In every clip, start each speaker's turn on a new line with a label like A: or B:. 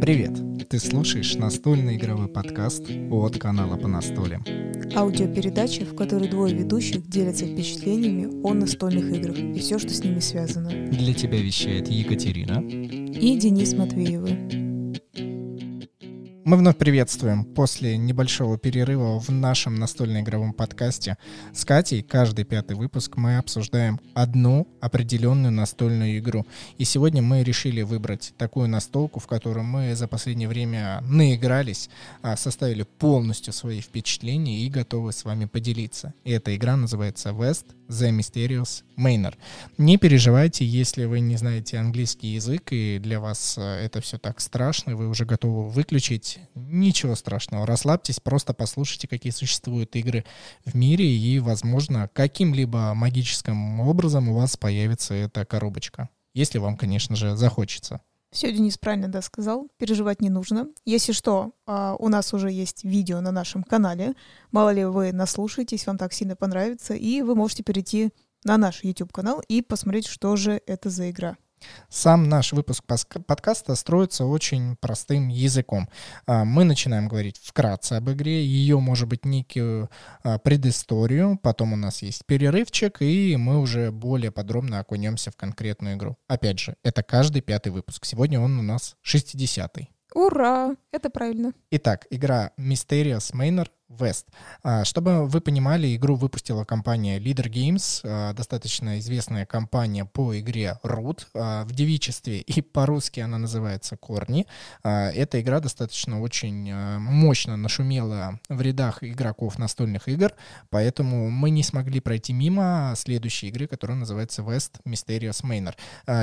A: Привет! Ты слушаешь настольный игровой подкаст от канала по настолям.
B: Аудиопередача, в которой двое ведущих делятся впечатлениями о настольных играх и все, что с ними связано.
A: Для тебя вещает Екатерина
B: и Денис Матвеевы.
A: Мы вновь приветствуем после небольшого перерыва в нашем настольно-игровом подкасте с Катей. Каждый пятый выпуск мы обсуждаем одну определенную настольную игру. И сегодня мы решили выбрать такую настолку, в которую мы за последнее время наигрались, а, составили полностью свои впечатления и готовы с вами поделиться. И эта игра называется West The Mysterious Manor. Не переживайте, если вы не знаете английский язык и для вас а, это все так страшно, вы уже готовы выключить ничего страшного. Расслабьтесь, просто послушайте, какие существуют игры в мире, и, возможно, каким-либо магическим образом у вас появится эта коробочка. Если вам, конечно же, захочется.
B: Все Денис правильно да, сказал, переживать не нужно. Если что, а, у нас уже есть видео на нашем канале. Мало ли вы наслушаетесь, вам так сильно понравится, и вы можете перейти на наш YouTube-канал и посмотреть, что же это за игра.
A: Сам наш выпуск подкаста строится очень простым языком. А, мы начинаем говорить вкратце об игре, ее, может быть, некую а, предысторию, потом у нас есть перерывчик, и мы уже более подробно окунемся в конкретную игру. Опять же, это каждый пятый выпуск. Сегодня он у нас 60-й.
B: Ура! Это правильно.
A: Итак, игра Mysterious Manor West. А, чтобы вы понимали, игру выпустила компания Leader Games, а, достаточно известная компания по игре Root. А, в девичестве и по-русски она называется Корни. Эта игра достаточно очень мощно нашумела в рядах игроков настольных игр, поэтому мы не смогли пройти мимо следующей игры, которая называется West Mysterious Manor.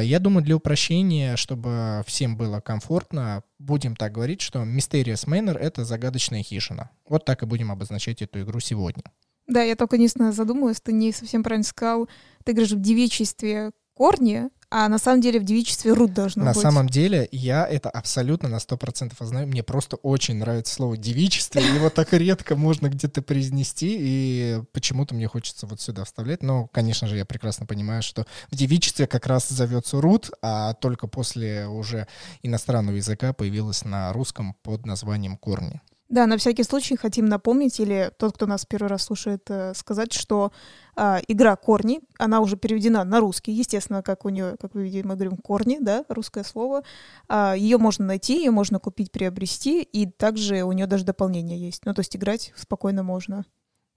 A: Я думаю, для упрощения, чтобы всем было комфортно, будем так говорить, что Mysterious Manor — это загадочная хижина. Вот так и будем обозначать эту игру сегодня.
B: Да, я только единственное задумалась, ты не совсем правильно сказал. Ты говоришь в девичестве корни, а на самом деле в девичестве рут должно
A: на
B: быть.
A: На самом деле я это абсолютно на 100% знаю. Мне просто очень нравится слово девичество. Его так редко можно где-то произнести, и почему-то мне хочется вот сюда вставлять. Но, конечно же, я прекрасно понимаю, что в девичестве как раз зовется рут, а только после уже иностранного языка появилась на русском под названием корни.
B: Да, на всякий случай хотим напомнить, или тот, кто нас первый раз слушает, э, сказать, что э, игра «Корни», она уже переведена на русский, естественно, как у нее, как вы видите, мы говорим «корни», да, русское слово. Э, ее можно найти, ее можно купить, приобрести, и также у нее даже дополнение есть. Ну, то есть играть спокойно можно.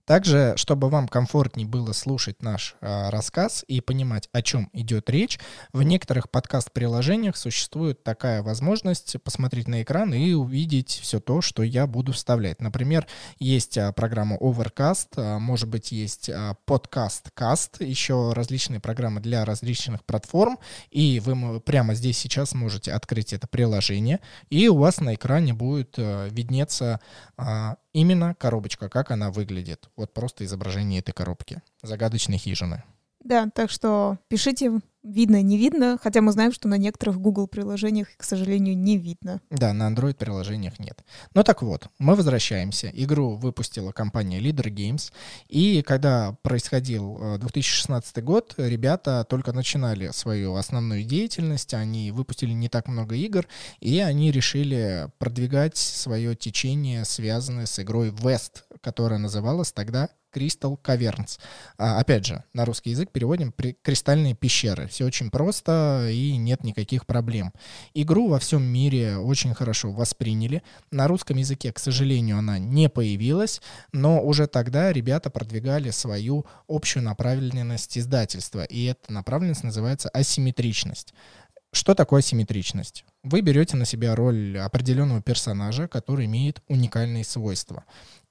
A: Также, чтобы вам комфортнее было слушать наш э, рассказ и понимать, о чем идет речь, в некоторых подкаст-приложениях существует такая возможность посмотреть на экран и увидеть все то, что я буду вставлять. Например, есть э, программа Overcast, э, может быть, есть э, Podcast Cast, еще различные программы для различных платформ, и вы прямо здесь сейчас можете открыть это приложение, и у вас на экране будет э, виднеться э, именно коробочка, как она выглядит. Вот просто изображение этой коробки. Загадочной хижины.
B: Да, так что пишите, видно, не видно, хотя мы знаем, что на некоторых Google приложениях, к сожалению, не видно.
A: Да, на Android приложениях нет. Ну так вот, мы возвращаемся. Игру выпустила компания Leader Games, и когда происходил 2016 э, год, ребята только начинали свою основную деятельность, они выпустили не так много игр, и они решили продвигать свое течение, связанное с игрой West, которая называлась тогда Crystal Caverns. А, опять же, на русский язык переводим при кристальные пещеры. Все очень просто и нет никаких проблем. Игру во всем мире очень хорошо восприняли. На русском языке, к сожалению, она не появилась, но уже тогда ребята продвигали свою общую направленность издательства. И эта направленность называется асимметричность. Что такое асимметричность? Вы берете на себя роль определенного персонажа, который имеет уникальные свойства.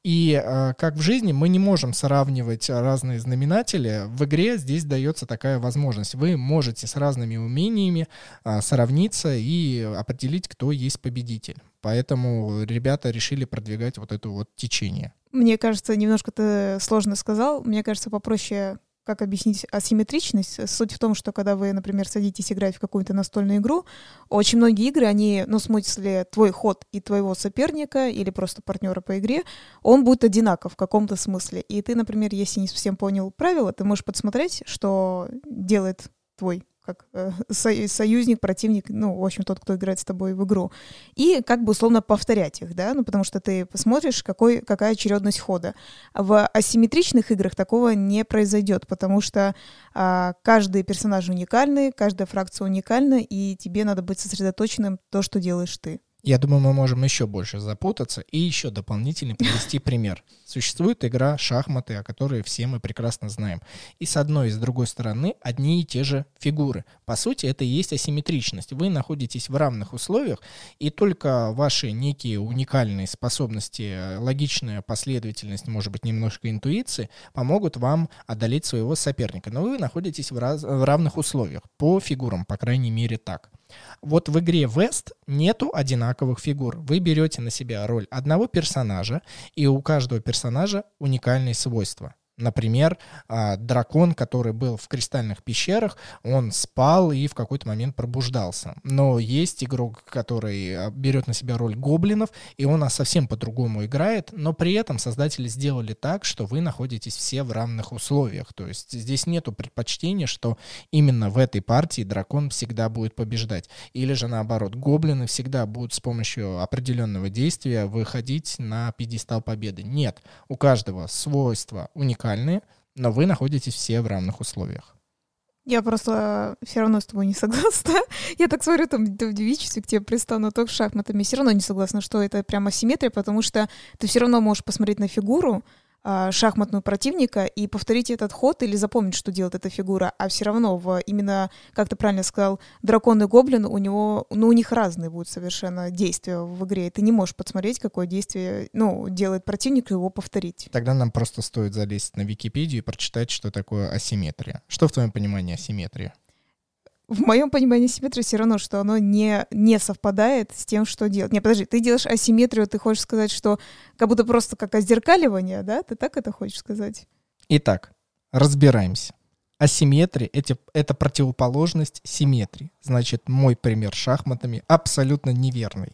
A: И э, как в жизни мы не можем сравнивать разные знаменатели, в игре здесь дается такая возможность. Вы можете с разными умениями э, сравниться и определить, кто есть победитель. Поэтому ребята решили продвигать вот это вот течение.
B: Мне кажется, немножко ты сложно сказал. Мне кажется, попроще как объяснить асимметричность? Суть в том, что когда вы, например, садитесь играть в какую-то настольную игру, очень многие игры, они, ну, в смысле, твой ход и твоего соперника или просто партнера по игре, он будет одинаков в каком-то смысле. И ты, например, если не совсем понял правила, ты можешь подсмотреть, что делает твой как э, союзник, противник, ну, в общем, тот, кто играет с тобой в игру. И как бы условно повторять их, да, ну, потому что ты посмотришь, какой, какая очередность хода. В асимметричных играх такого не произойдет, потому что а, каждый персонаж уникальный, каждая фракция уникальна, и тебе надо быть сосредоточенным то, что делаешь ты.
A: Я думаю, мы можем еще больше запутаться и еще дополнительно привести пример. Существует игра шахматы, о которой все мы прекрасно знаем. И с одной и с другой стороны одни и те же фигуры. По сути, это и есть асимметричность. Вы находитесь в равных условиях, и только ваши некие уникальные способности, логичная последовательность, может быть, немножко интуиции, помогут вам одолеть своего соперника. Но вы находитесь в, раз, в равных условиях, по фигурам, по крайней мере, так. Вот в игре West нету одинаковых фигур. Вы берете на себя роль одного персонажа, и у каждого персонажа уникальные свойства. Например, а, дракон, который был в кристальных пещерах, он спал и в какой-то момент пробуждался. Но есть игрок, который а, берет на себя роль гоблинов, и он совсем по-другому играет, но при этом создатели сделали так, что вы находитесь все в равных условиях. То есть здесь нету предпочтения, что именно в этой партии дракон всегда будет побеждать. Или же наоборот, гоблины всегда будут с помощью определенного действия выходить на пьедестал победы. Нет, у каждого свойства уникальное уникальные, но вы находитесь все в равных условиях.
B: Я просто все равно с тобой не согласна. Я так смотрю, там в девичестве к тебе пристану только шахматами. Все равно не согласна, что это прямо симметрия, потому что ты все равно можешь посмотреть на фигуру, шахматного противника и повторить этот ход или запомнить, что делает эта фигура, а все равно в именно, как ты правильно сказал, дракон и гоблин, у него, ну, у них разные будут совершенно действия в игре, и ты не можешь подсмотреть, какое действие, ну, делает противник, и его повторить.
A: Тогда нам просто стоит залезть на Википедию и прочитать, что такое асимметрия. Что в твоем понимании асимметрия?
B: В моем понимании симметрия все равно, что оно не, не совпадает с тем, что делать. Не, подожди, ты делаешь асимметрию, ты хочешь сказать, что как будто просто как озеркаливание, да? Ты так это хочешь сказать?
A: Итак, разбираемся. Асимметрия это, — это противоположность симметрии. Значит, мой пример шахматами абсолютно неверный.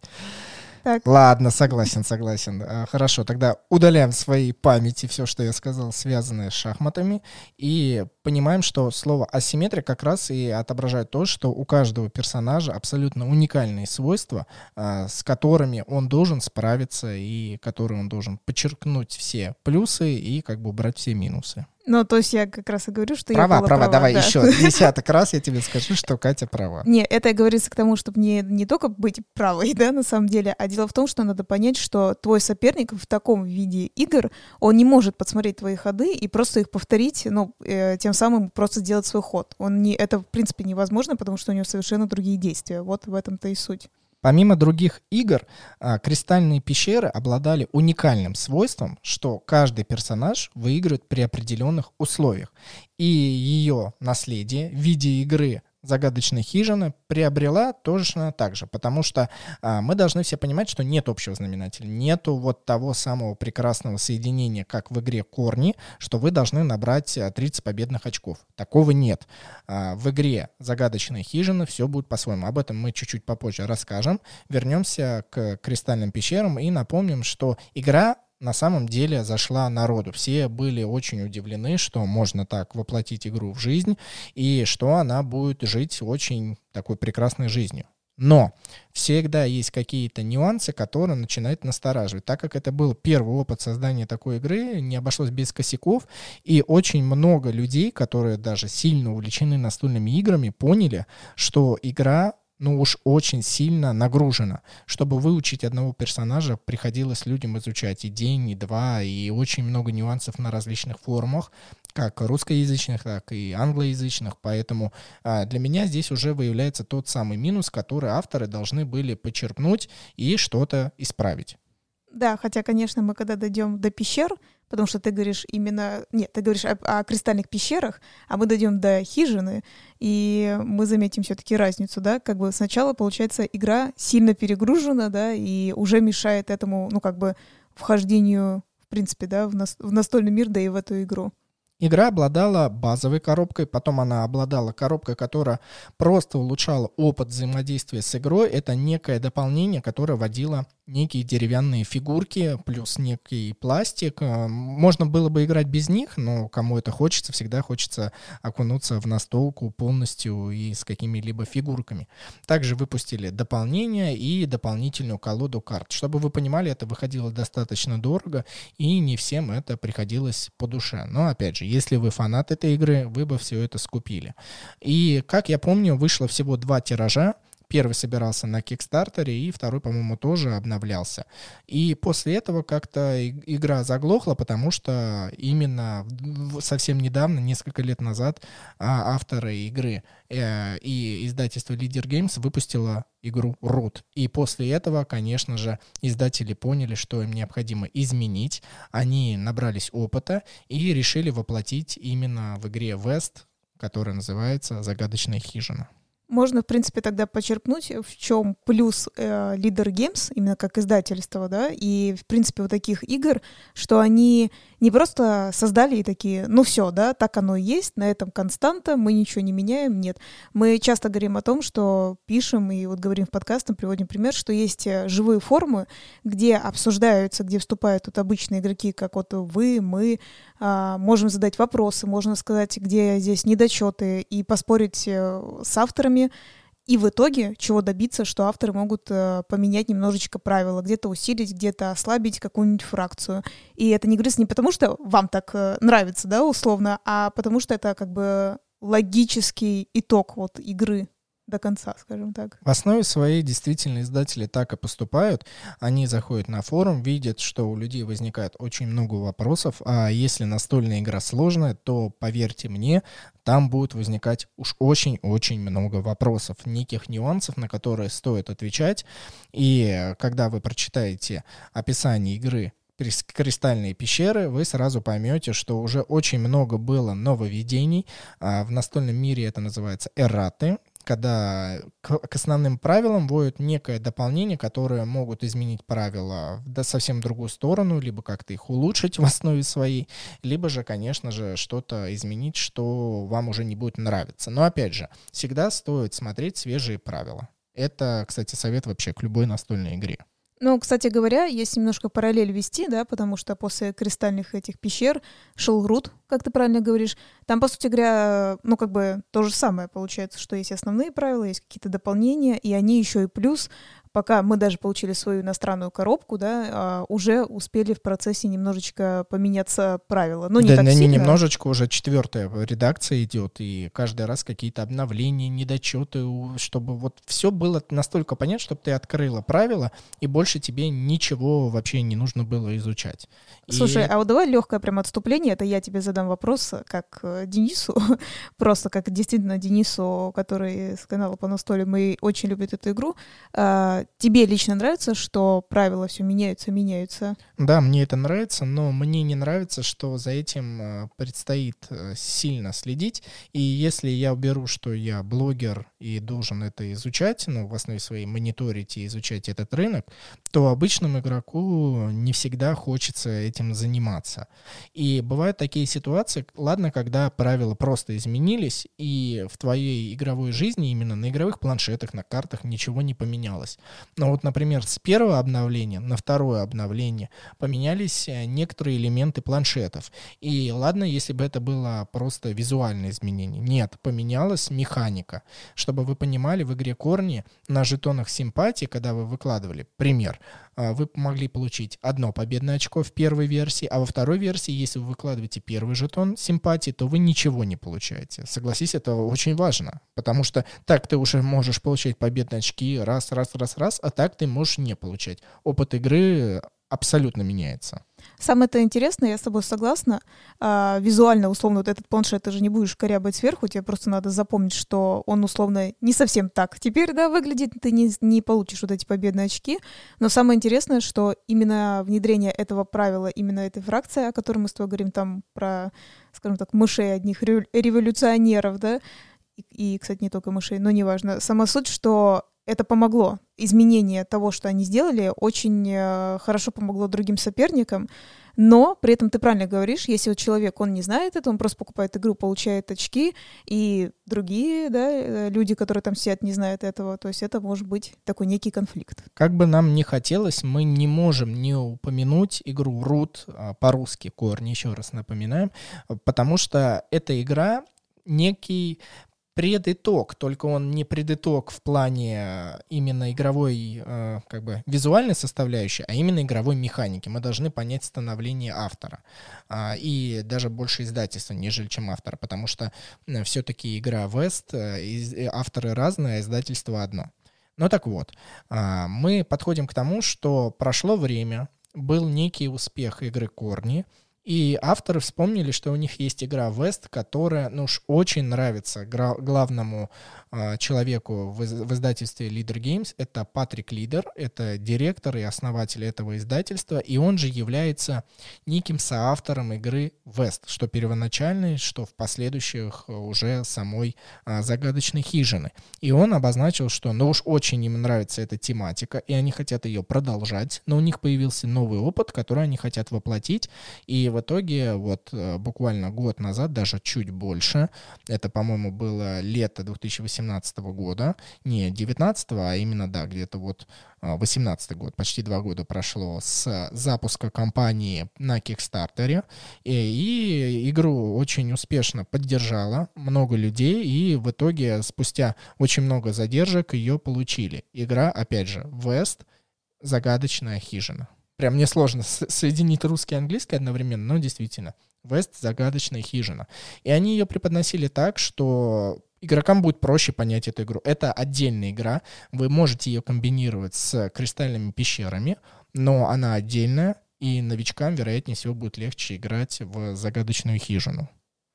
A: Так. Ладно, согласен, согласен. А, хорошо, тогда удаляем в своей памяти все, что я сказал, связанное с шахматами, и понимаем, что слово асимметрия как раз и отображает то, что у каждого персонажа абсолютно уникальные свойства, а, с которыми он должен справиться и которые он должен подчеркнуть все плюсы и как бы убрать все минусы.
B: Ну, то есть я как раз и говорю, что
A: права,
B: я была
A: права,
B: права.
A: давай да. еще десяток раз я тебе скажу, что Катя права.
B: Не, это говорится к тому, чтобы не, не только быть правой, да, на самом деле, а дело в том, что надо понять, что твой соперник в таком виде игр, он не может подсмотреть твои ходы и просто их повторить, ну, э, тем самым просто сделать свой ход. Он не, это, в принципе, невозможно, потому что у него совершенно другие действия. Вот в этом-то и суть.
A: Помимо других игр, а, кристальные пещеры обладали уникальным свойством, что каждый персонаж выигрывает при определенных условиях. И ее наследие в виде игры загадочной хижины приобрела точно так же, потому что а, мы должны все понимать, что нет общего знаменателя, нету вот того самого прекрасного соединения, как в игре корни, что вы должны набрать 30 а, победных очков. Такого нет. А, в игре загадочной хижины все будет по-своему. Об этом мы чуть-чуть попозже расскажем. Вернемся к кристальным пещерам и напомним, что игра на самом деле зашла народу. Все были очень удивлены, что можно так воплотить игру в жизнь и что она будет жить очень такой прекрасной жизнью. Но всегда есть какие-то нюансы, которые начинают настораживать. Так как это был первый опыт создания такой игры, не обошлось без косяков, и очень много людей, которые даже сильно увлечены настольными играми, поняли, что игра ну уж очень сильно нагружена. Чтобы выучить одного персонажа, приходилось людям изучать и день, и два, и очень много нюансов на различных форумах, как русскоязычных, так и англоязычных. Поэтому а, для меня здесь уже выявляется тот самый минус, который авторы должны были почерпнуть и что-то исправить.
B: Да, хотя, конечно, мы когда дойдем до пещер, потому что ты говоришь именно... Нет, ты говоришь о, о кристальных пещерах, а мы дойдем до хижины, и мы заметим все-таки разницу, да, как бы сначала, получается, игра сильно перегружена, да, и уже мешает этому, ну, как бы, вхождению, в принципе, да, в, нас, в настольный мир, да и в эту игру.
A: Игра обладала базовой коробкой, потом она обладала коробкой, которая просто улучшала опыт взаимодействия с игрой. Это некое дополнение, которое вводило некие деревянные фигурки плюс некий пластик. Э, можно было бы играть без них, но кому это хочется, всегда хочется окунуться в настолку полностью и с какими-либо фигурками. Также выпустили дополнение и дополнительную колоду карт. Чтобы вы понимали, это выходило достаточно дорого, и не всем это приходилось по душе. Но, опять же, если вы фанат этой игры, вы бы все это скупили. И, как я помню, вышло всего два тиража, Первый собирался на Кикстартере, и второй, по-моему, тоже обновлялся. И после этого как-то игра заглохла, потому что именно совсем недавно, несколько лет назад, а, авторы игры э, и издательство Leader Games выпустило игру Root. И после этого, конечно же, издатели поняли, что им необходимо изменить. Они набрались опыта и решили воплотить именно в игре West, которая называется «Загадочная хижина».
B: Можно, в принципе, тогда почерпнуть, в чем плюс э, Leader Games, именно как издательство, да, и, в принципе, вот таких игр, что они не просто создали и такие, ну все, да, так оно и есть, на этом константа, мы ничего не меняем, нет. Мы часто говорим о том, что пишем и вот говорим в подкастах, приводим пример, что есть э, живые формы, где обсуждаются, где вступают тут обычные игроки, как вот вы, мы, а, можем задать вопросы, можно сказать, где здесь недочеты и поспорить э, с авторами, и в итоге чего добиться, что авторы могут э, поменять немножечко правила, где-то усилить, где-то ослабить какую-нибудь фракцию. И это не говорится не потому, что вам так э, нравится, да, условно, а потому что это как бы логический итог вот игры до конца, скажем так.
A: В основе своей действительно издатели так и поступают. Они заходят на форум, видят, что у людей возникает очень много вопросов, а если настольная игра сложная, то, поверьте мне, там будет возникать уж очень-очень много вопросов, неких нюансов, на которые стоит отвечать. И когда вы прочитаете описание игры кристальные пещеры, вы сразу поймете, что уже очень много было нововведений. А в настольном мире это называется эрраты когда к, к основным правилам вводят некое дополнение, которое могут изменить правила в совсем другую сторону, либо как-то их улучшить в основе своей, либо же, конечно же, что-то изменить, что вам уже не будет нравиться. Но опять же, всегда стоит смотреть свежие правила. Это, кстати, совет вообще к любой настольной игре.
B: Ну, кстати говоря, есть немножко параллель вести, да, потому что после кристальных этих пещер шел Рут, как ты правильно говоришь. Там, по сути говоря, ну, как бы то же самое получается, что есть основные правила, есть какие-то дополнения, и они еще и плюс пока мы даже получили свою иностранную коробку, да, а, уже успели в процессе немножечко поменяться правила. Ну, не
A: да,
B: так
A: не
B: сильно.
A: немножечко, уже четвертая редакция идет, и каждый раз какие-то обновления, недочеты, чтобы вот все было настолько понятно, чтобы ты открыла правила, и больше тебе ничего вообще не нужно было изучать.
B: Слушай,
A: и...
B: а вот давай легкое прям отступление, это я тебе задам вопрос как э, Денису, просто как действительно Денису, который с канала по настоле, мы очень любит эту игру. Тебе лично нравится, что правила все меняются, меняются?
A: Да, мне это нравится, но мне не нравится, что за этим э, предстоит э, сильно следить. И если я уберу, что я блогер и должен это изучать, ну, в основе своей мониторить и изучать этот рынок, то обычному игроку не всегда хочется этим заниматься. И бывают такие ситуации, ладно, когда правила просто изменились, и в твоей игровой жизни, именно на игровых планшетах, на картах ничего не поменялось. Но вот, например, с первого обновления на второе обновление поменялись э, некоторые элементы планшетов. И ладно, если бы это было просто визуальное изменение. Нет, поменялась механика. Чтобы вы понимали, в игре Корни на жетонах симпатии, когда вы выкладывали, пример, вы могли получить одно победное очко в первой версии, а во второй версии, если вы выкладываете первый жетон симпатии, то вы ничего не получаете. Согласись, это очень важно, потому что так ты уже можешь получать победные очки раз, раз, раз, раз, а так ты можешь не получать. Опыт игры абсолютно меняется.
B: Самое это интересное, я с тобой согласна. А, визуально, условно, вот этот планшет ты же не будешь корябать сверху, тебе просто надо запомнить, что он, условно, не совсем так теперь, да, выглядит, ты не, не получишь вот эти победные очки. Но самое интересное, что именно внедрение этого правила, именно этой фракции, о которой мы с тобой говорим, там про, скажем так, мышей одних революционеров, да, и, и, кстати, не только мышей, но неважно. Сама суть, что это помогло. Изменение того, что они сделали, очень э, хорошо помогло другим соперникам. Но при этом ты правильно говоришь, если вот человек, он не знает это, он просто покупает игру, получает очки, и другие да, э, люди, которые там сидят, не знают этого, то есть это может быть такой некий конфликт.
A: Как бы нам ни хотелось, мы не можем не упомянуть игру Root, а, по-русски корни, еще раз напоминаем, потому что эта игра некий предитог, только он не предитог в плане э, именно игровой, э, как бы визуальной составляющей, а именно игровой механики. Мы должны понять становление автора а, и даже больше издательства, нежели чем автора, потому что э, все-таки игра West, авторы разные, а издательство одно. Ну так вот, а, мы подходим к тому, что прошло время, был некий успех игры Корни, и авторы вспомнили, что у них есть игра West, которая, ну уж очень нравится главному э, человеку в, в издательстве Leader Games. Это Патрик Лидер, это директор и основатель этого издательства, и он же является неким соавтором игры West, что первоначальной, что в последующих уже самой э, загадочной хижины. И он обозначил, что ну уж очень им нравится эта тематика, и они хотят ее продолжать, но у них появился новый опыт, который они хотят воплотить, и в итоге вот э, буквально год назад, даже чуть больше, это, по-моему, было лето 2018 года, не 19 а именно, да, где-то вот 18 э, год, почти два года прошло с запуска компании на Кикстартере, и, и игру очень успешно поддержала много людей, и в итоге спустя очень много задержек ее получили. Игра, опять же, West, загадочная хижина. Прям мне сложно соединить русский и английский одновременно, но действительно. Вест — загадочная хижина. И они ее преподносили так, что игрокам будет проще понять эту игру. Это отдельная игра. Вы можете ее комбинировать с кристальными пещерами, но она отдельная, и новичкам, вероятнее всего, будет легче играть в загадочную хижину.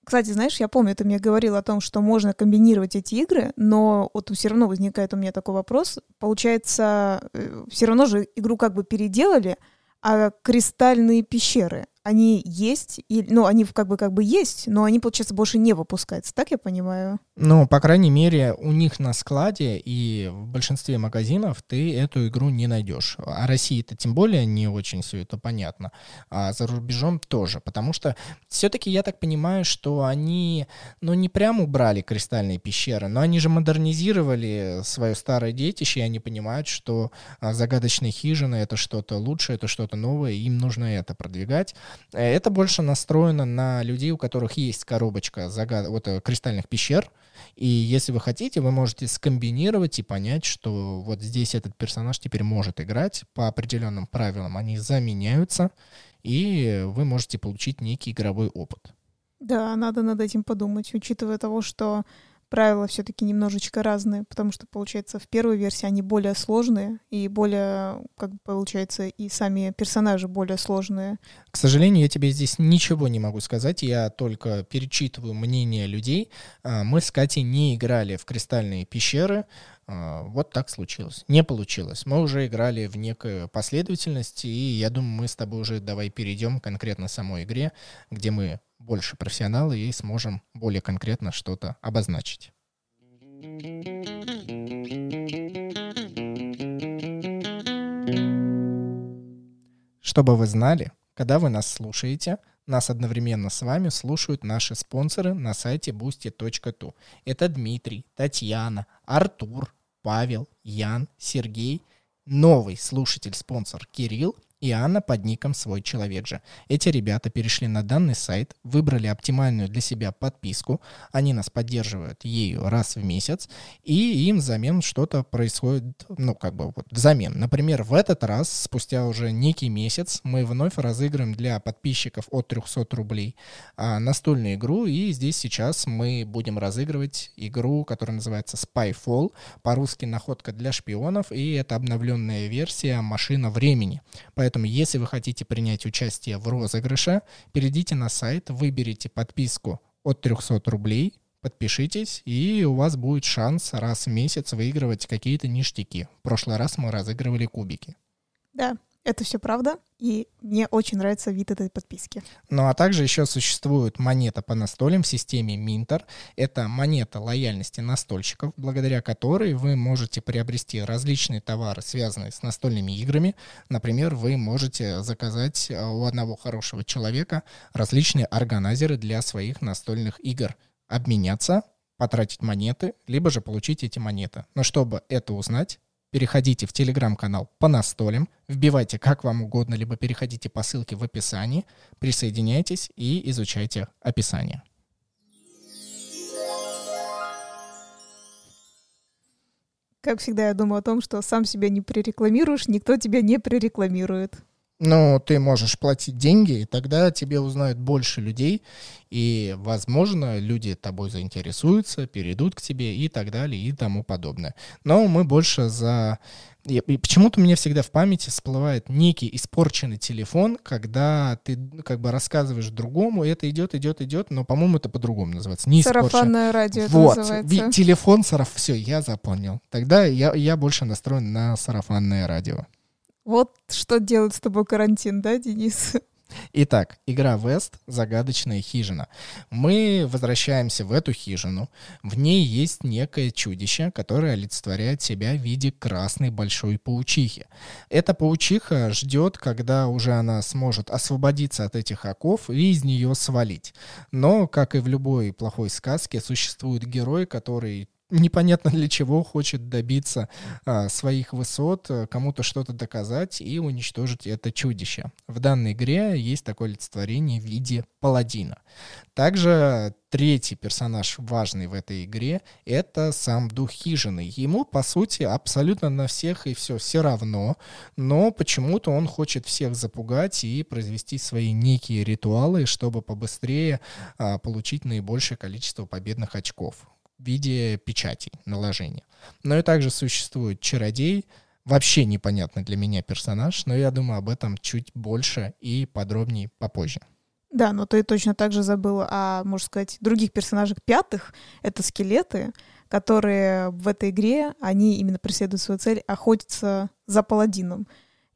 B: Кстати, знаешь, я помню, ты мне говорил о том, что можно комбинировать эти игры, но вот все равно возникает у меня такой вопрос. Получается, э, все равно же игру как бы переделали, а кристальные пещеры, они есть, и, ну, они как бы как бы есть, но они, получается, больше не выпускаются, так я понимаю?
A: Ну, по крайней мере, у них на складе и в большинстве магазинов ты эту игру не найдешь. А России это тем более не очень все это понятно, а за рубежом тоже, потому что все-таки я так понимаю, что они, ну, не прям убрали кристальные пещеры, но они же модернизировали свое старое детище, и они понимают, что а, загадочные хижины — это что-то лучшее, это что-то новое, им нужно это продвигать. Э, это больше настроено на людей, у которых есть коробочка загад... вот, э, кристальных пещер, и если вы хотите, вы можете скомбинировать и понять, что вот здесь этот персонаж теперь может играть по определенным правилам. Они заменяются, и вы можете получить некий игровой опыт.
B: Да, надо над этим подумать, учитывая того, что правила все-таки немножечко разные, потому что, получается, в первой версии они более сложные, и более, как получается, и сами персонажи более сложные.
A: К сожалению, я тебе здесь ничего не могу сказать, я только перечитываю мнение людей. А, мы с Катей не играли в кристальные пещеры, а, вот так случилось. Не получилось. Мы уже играли в некую последовательность, и я думаю, мы с тобой уже давай перейдем конкретно самой игре, где мы больше профессионалы и сможем более конкретно что-то обозначить. Чтобы вы знали, когда вы нас слушаете, нас одновременно с вами слушают наши спонсоры на сайте boosty.tu. Это Дмитрий, Татьяна, Артур, Павел, Ян, Сергей, новый слушатель-спонсор Кирилл и Анна под ником «Свой человек же». Эти ребята перешли на данный сайт, выбрали оптимальную для себя подписку, они нас поддерживают ею раз в месяц, и им взамен что-то происходит, ну, как бы вот взамен. Например, в этот раз, спустя уже некий месяц, мы вновь разыграем для подписчиков от 300 рублей а, настольную игру, и здесь сейчас мы будем разыгрывать игру, которая называется Spyfall, по-русски «Находка для шпионов», и это обновленная версия «Машина времени». Поэтому Поэтому, если вы хотите принять участие в розыгрыше, перейдите на сайт, выберите подписку от 300 рублей, подпишитесь, и у вас будет шанс раз в месяц выигрывать какие-то ништяки. В прошлый раз мы разыгрывали кубики.
B: Да, Это все правда, и мне очень нравится вид этой подписки.
A: Ну а также еще существует монета по настолям в системе Minter. Это монета лояльности настольщиков, благодаря которой вы можете приобрести различные товары, связанные с настольными играми. Например, вы можете заказать э, у одного хорошего человека различные органайзеры для своих настольных игр, обменяться, потратить монеты, либо же получить эти монеты. Но чтобы это узнать, переходите в телеграм-канал по настолям, вбивайте как вам угодно, либо переходите по ссылке в описании, присоединяйтесь и изучайте описание.
B: Как всегда, я думаю о том, что сам себя не прирекламируешь, никто тебя не прирекламирует.
A: Ну, ты можешь платить деньги, и тогда тебе узнают больше людей, и, возможно, люди тобой заинтересуются, перейдут к тебе и так далее, и тому подобное. Но мы больше за... И почему-то мне всегда в памяти всплывает некий испорченный телефон, когда ты как бы рассказываешь другому, и это идет, идет, идет, но, по-моему, это по-другому называется. Не
B: Сарафанное радио
A: вот.
B: называется.
A: телефон, сараф... Все, я запомнил. Тогда я, я больше настроен на сарафанное радио.
B: Вот что делает с тобой карантин, да, Денис?
A: Итак, игра Вест «Загадочная хижина». Мы возвращаемся в эту хижину. В ней есть некое чудище, которое олицетворяет себя в виде красной большой паучихи. Эта паучиха ждет, когда уже она сможет освободиться от этих оков и из нее свалить. Но, как и в любой плохой сказке, существует герой, который непонятно для чего хочет добиться а, своих высот, э, кому-то что-то доказать и уничтожить это чудище. В данной игре есть такое олицетворение в виде паладина. Также третий персонаж важный в этой игре — это сам дух хижины. Ему, по сути, абсолютно на всех и все все равно, но почему-то он хочет всех запугать и произвести свои некие ритуалы, чтобы побыстрее а, получить наибольшее количество победных очков в виде печатей, наложения. Но и также существует чародей, вообще непонятный для меня персонаж, но я думаю об этом чуть больше и подробнее попозже.
B: Да, но ты точно так же забыл о, можно сказать, других персонажах пятых. Это скелеты, которые в этой игре, они именно преследуют свою цель охотиться за паладином.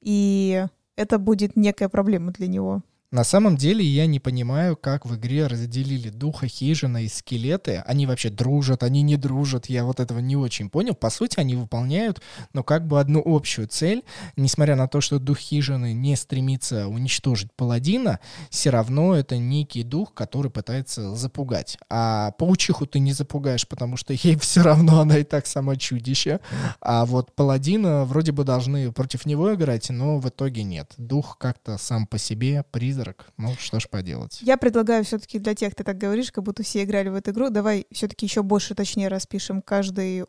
B: И это будет некая проблема для него.
A: На самом деле я не понимаю, как в игре разделили духа хижина и скелеты. Они вообще дружат, они не дружат. Я вот этого не очень понял. По сути, они выполняют, но как бы одну общую цель. Несмотря на то, что дух хижины не стремится уничтожить паладина, все равно это некий дух, который пытается запугать. А паучиху ты не запугаешь, потому что ей все равно она и так сама чудище. А вот паладина вроде бы должны против него играть, но в итоге нет. Дух как-то сам по себе призрак призрак. Ну, что ж поделать.
B: Я предлагаю все-таки для тех, ты так говоришь, как будто все играли в эту игру, давай все-таки еще больше точнее распишем каждый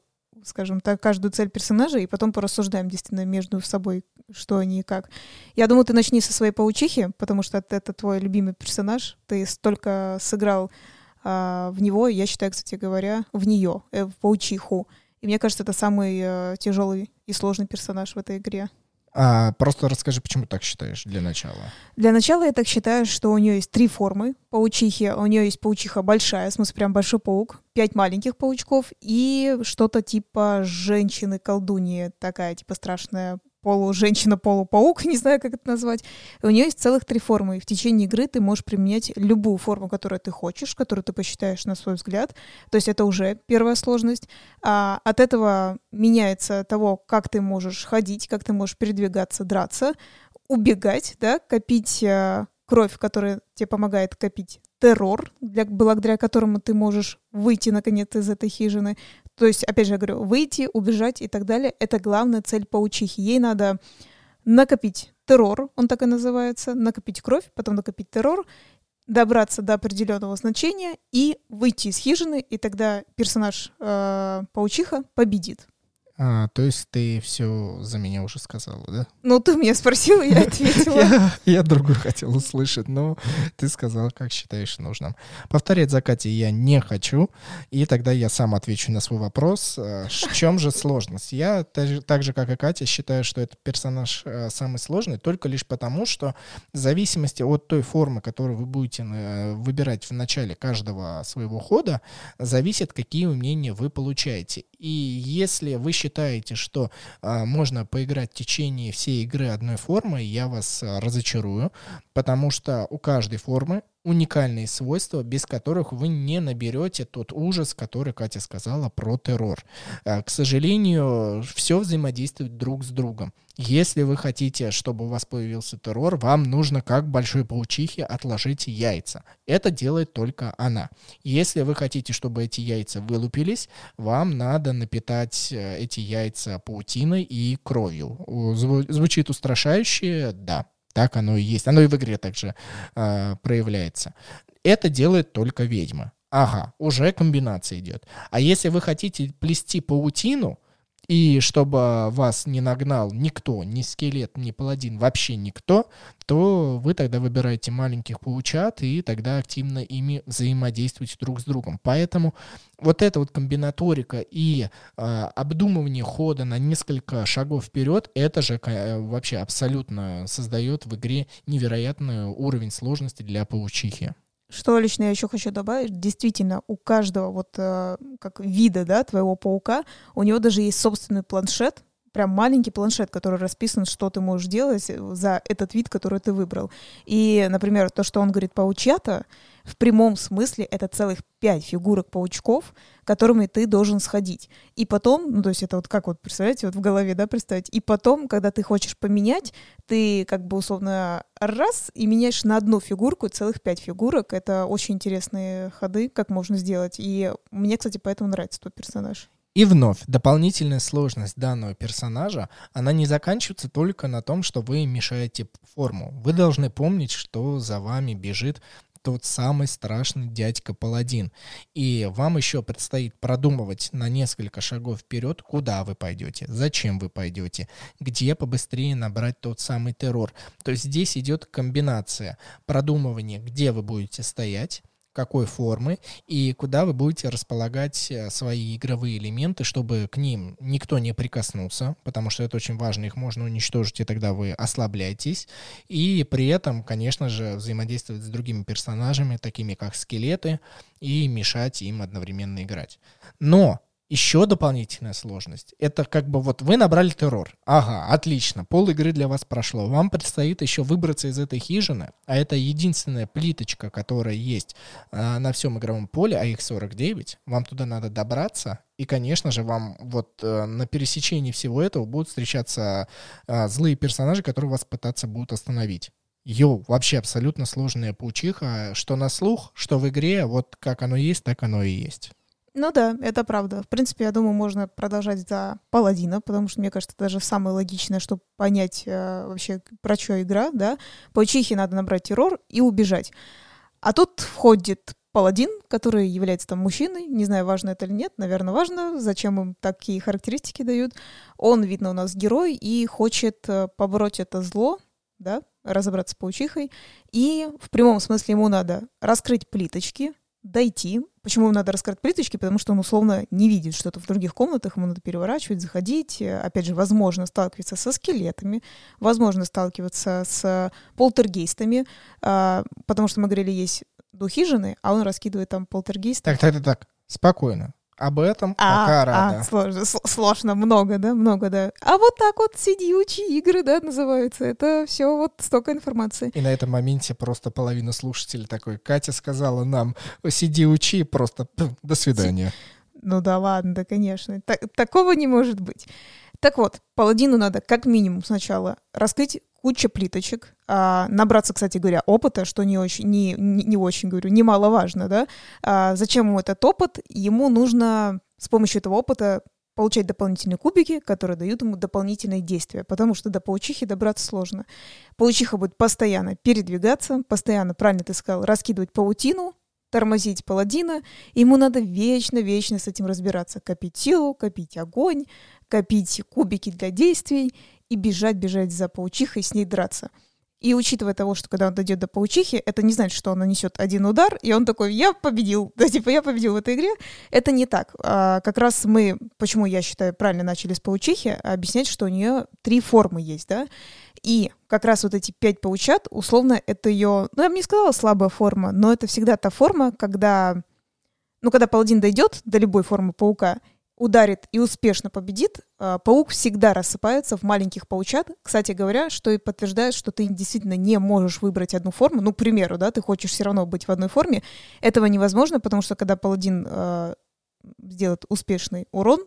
B: скажем так, каждую цель персонажа, и потом порассуждаем действительно между собой, что они и как. Я думаю, ты начни со своей паучихи, потому что это, это твой любимый персонаж. Ты столько сыграл а, в него, я считаю, кстати говоря, в нее, э, в паучиху. И мне кажется, это самый э, тяжелый и сложный персонаж в этой игре.
A: А, просто расскажи, почему так считаешь для начала.
B: Для начала я так считаю, что у нее есть три формы паучихи. У нее есть паучиха большая, в смысле прям большой паук, пять маленьких паучков и что-то типа женщины-колдуньи, такая типа страшная полу-женщина-полупаук, не знаю, как это назвать. У нее есть целых три формы. И в течение игры ты можешь применять любую форму, которую ты хочешь, которую ты посчитаешь на свой взгляд. То есть это уже первая сложность. А от этого меняется того, как ты можешь ходить, как ты можешь передвигаться, драться, убегать, да, копить э, кровь, которая тебе помогает копить террор, для, благодаря которому ты можешь выйти наконец из этой хижины. То есть, опять же, я говорю, выйти, убежать и так далее. Это главная цель паучихи. Ей надо накопить террор, он так и называется, накопить кровь, потом накопить террор, добраться до определенного значения и выйти из хижины, и тогда персонаж э, паучиха победит.
A: А, то есть ты все за меня уже сказала, да?
B: Ну, ты меня спросила, я ответила.
A: я, я другую хотел услышать, но ты сказала, как считаешь нужным. Повторять за Катей я не хочу, и тогда я сам отвечу на свой вопрос. А, в чем же сложность? Я так же, как и Катя, считаю, что этот персонаж а, самый сложный, только лишь потому, что в зависимости от той формы, которую вы будете э, выбирать в начале каждого своего хода, зависит, какие умения вы получаете. И если вы считаете, что а, можно поиграть в течение всей игры одной формой, я вас а, разочарую, потому что у каждой формы уникальные свойства, без которых вы не наберете тот ужас, который Катя сказала про террор. А, к сожалению, все взаимодействует друг с другом. Если вы хотите, чтобы у вас появился террор, вам нужно, как большой паучихе, отложить яйца. Это делает только она. Если вы хотите, чтобы эти яйца вылупились, вам надо напитать э, эти яйца паутиной и кровью. Звучит устрашающе? Да. Так оно и есть. Оно и в игре также э, проявляется. Это делает только ведьма. Ага, уже комбинация идет. А если вы хотите плести паутину, и чтобы вас не нагнал никто, ни скелет, ни паладин, вообще никто, то вы тогда выбираете маленьких паучат и тогда активно ими взаимодействуете друг с другом. Поэтому вот эта вот комбинаторика и э, обдумывание хода на несколько шагов вперед, это же э, вообще абсолютно создает в игре невероятный уровень сложности для паучихи.
B: Что лично я еще хочу добавить, действительно, у каждого вот э, как вида, да, твоего паука, у него даже есть собственный планшет, прям маленький планшет, который расписан, что ты можешь делать за этот вид, который ты выбрал. И, например, то, что он говорит паучата, в прямом смысле это целых пять фигурок паучков, которыми ты должен сходить. И потом, ну то есть это вот как вот, представляете, вот в голове, да, представить. И потом, когда ты хочешь поменять, ты как бы условно раз и меняешь на одну фигурку целых пять фигурок. Это очень интересные ходы, как можно сделать. И мне, кстати, поэтому нравится тот персонаж.
A: И вновь, дополнительная сложность данного персонажа, она не заканчивается только на том, что вы мешаете форму. Вы должны помнить, что за вами бежит тот самый страшный дядька Паладин. И вам еще предстоит продумывать на несколько шагов вперед, куда вы пойдете, зачем вы пойдете, где побыстрее набрать тот самый террор. То есть здесь идет комбинация продумывания, где вы будете стоять, какой формы и куда вы будете располагать э, свои игровые элементы, чтобы к ним никто не прикоснулся, потому что это очень важно, их можно уничтожить, и тогда вы ослабляетесь. И при этом, конечно же, взаимодействовать с другими персонажами, такими как скелеты, и мешать им одновременно играть. Но еще дополнительная сложность. Это как бы вот вы набрали террор. Ага, отлично, пол игры для вас прошло. Вам предстоит еще выбраться из этой хижины, а это единственная плиточка, которая есть а, на всем игровом поле, а их 49. Вам туда надо добраться. И, конечно же, вам вот а, на пересечении всего этого будут встречаться а, злые персонажи, которые вас пытаться будут остановить. Йоу, вообще абсолютно сложная паучиха, что на слух, что в игре, вот как оно есть, так оно и есть.
B: Ну да, это правда. В принципе, я думаю, можно продолжать за паладина, потому что, мне кажется, даже самое логичное, чтобы понять э, вообще, про что игра, да. По чихе надо набрать террор и убежать. А тут входит паладин, который является там мужчиной. Не знаю, важно это или нет. Наверное, важно. Зачем им такие характеристики дают. Он, видно, у нас герой и хочет э, побороть это зло, да, разобраться с паучихой. И в прямом смысле ему надо раскрыть плиточки, дойти. Почему ему надо раскрыть плиточки? Потому что он условно не видит что-то в других комнатах, ему надо переворачивать, заходить. Опять же, возможно, сталкиваться со скелетами, возможно, сталкиваться с полтергейстами, а, потому что мы говорили, есть духи жены, а он раскидывает там полтергейсты.
A: Так, так, так, так, спокойно. Об этом а, пока рада.
B: А, сложно, сложно, много, да, много, да. А вот так вот сиди, учи игры, да, называются. Это все вот столько информации.
A: И на этом моменте просто половина слушателей такой, Катя сказала нам, сиди, учи, просто до свидания.
B: Ну да ладно, да, конечно. Так, такого не может быть. Так вот, паладину надо как минимум сначала раскрыть куча плиточек, а, набраться, кстати говоря, опыта, что не очень, не, не, очень говорю, немаловажно, да. А, зачем ему этот опыт? Ему нужно с помощью этого опыта получать дополнительные кубики, которые дают ему дополнительные действия, потому что до паучихи добраться сложно. Паучиха будет постоянно передвигаться, постоянно, правильно ты сказал, раскидывать паутину, тормозить паладина, ему надо вечно-вечно с этим разбираться. Копить силу, копить огонь, копить кубики для действий и бежать, бежать за паучихой с ней драться. И учитывая того, что когда он дойдет до паучихи, это не значит, что он нанесет один удар, и он такой, я победил, да, типа, я победил в этой игре. Это не так. А, как раз мы, почему я считаю, правильно начали с паучихи, объяснять, что у нее три формы есть, да. И как раз вот эти пять паучат, условно, это ее, ну, я бы не сказала слабая форма, но это всегда та форма, когда, ну, когда паладин дойдет до любой формы паука, ударит и успешно победит, а, паук всегда рассыпается в маленьких паучат. Кстати говоря, что и подтверждает, что ты действительно не можешь выбрать одну форму. Ну, к примеру, да, ты хочешь все равно быть в одной форме. Этого невозможно, потому что когда паладин э, сделает успешный урон,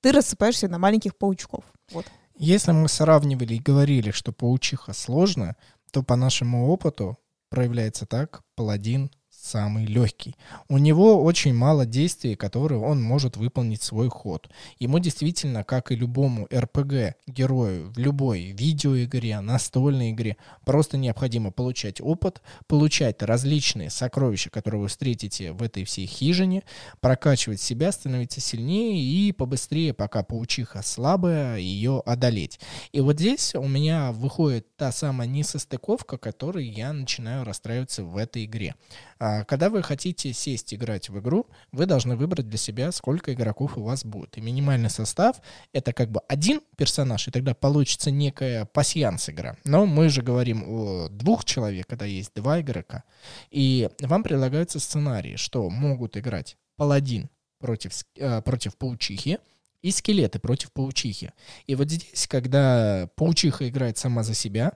B: ты рассыпаешься на маленьких паучков. Вот.
A: Если мы сравнивали и говорили, что паучиха сложно, то по нашему опыту проявляется так, паладин самый легкий. У него очень мало действий, которые он может выполнить свой ход. Ему действительно, как и любому РПГ герою в любой видеоигре, настольной игре, просто необходимо получать опыт, получать различные сокровища, которые вы встретите в этой всей хижине, прокачивать себя, становиться сильнее и побыстрее, пока паучиха слабая, ее одолеть. И вот здесь у меня выходит та самая несостыковка, которой я начинаю расстраиваться в этой игре. А, когда вы хотите сесть играть в игру, вы должны выбрать для себя, сколько игроков у вас будет. И минимальный состав — это как бы один персонаж, и тогда получится некая пасьянс игра. Но мы же говорим о двух человек, когда есть два игрока. И вам предлагаются сценарии, что могут играть паладин против, э, против паучихи, и скелеты против паучихи. И вот здесь, когда паучиха играет сама за себя,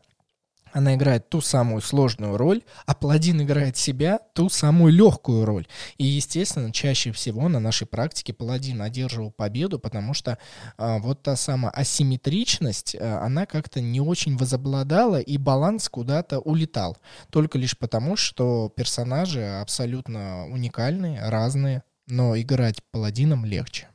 A: она играет ту самую сложную роль, а паладин играет себя ту самую легкую роль. И, естественно, чаще всего на нашей практике паладин одерживал победу, потому что а, вот та самая асимметричность, а, она как-то не очень возобладала, и баланс куда-то улетал. Только лишь потому, что персонажи абсолютно уникальные, разные, но играть паладином легче.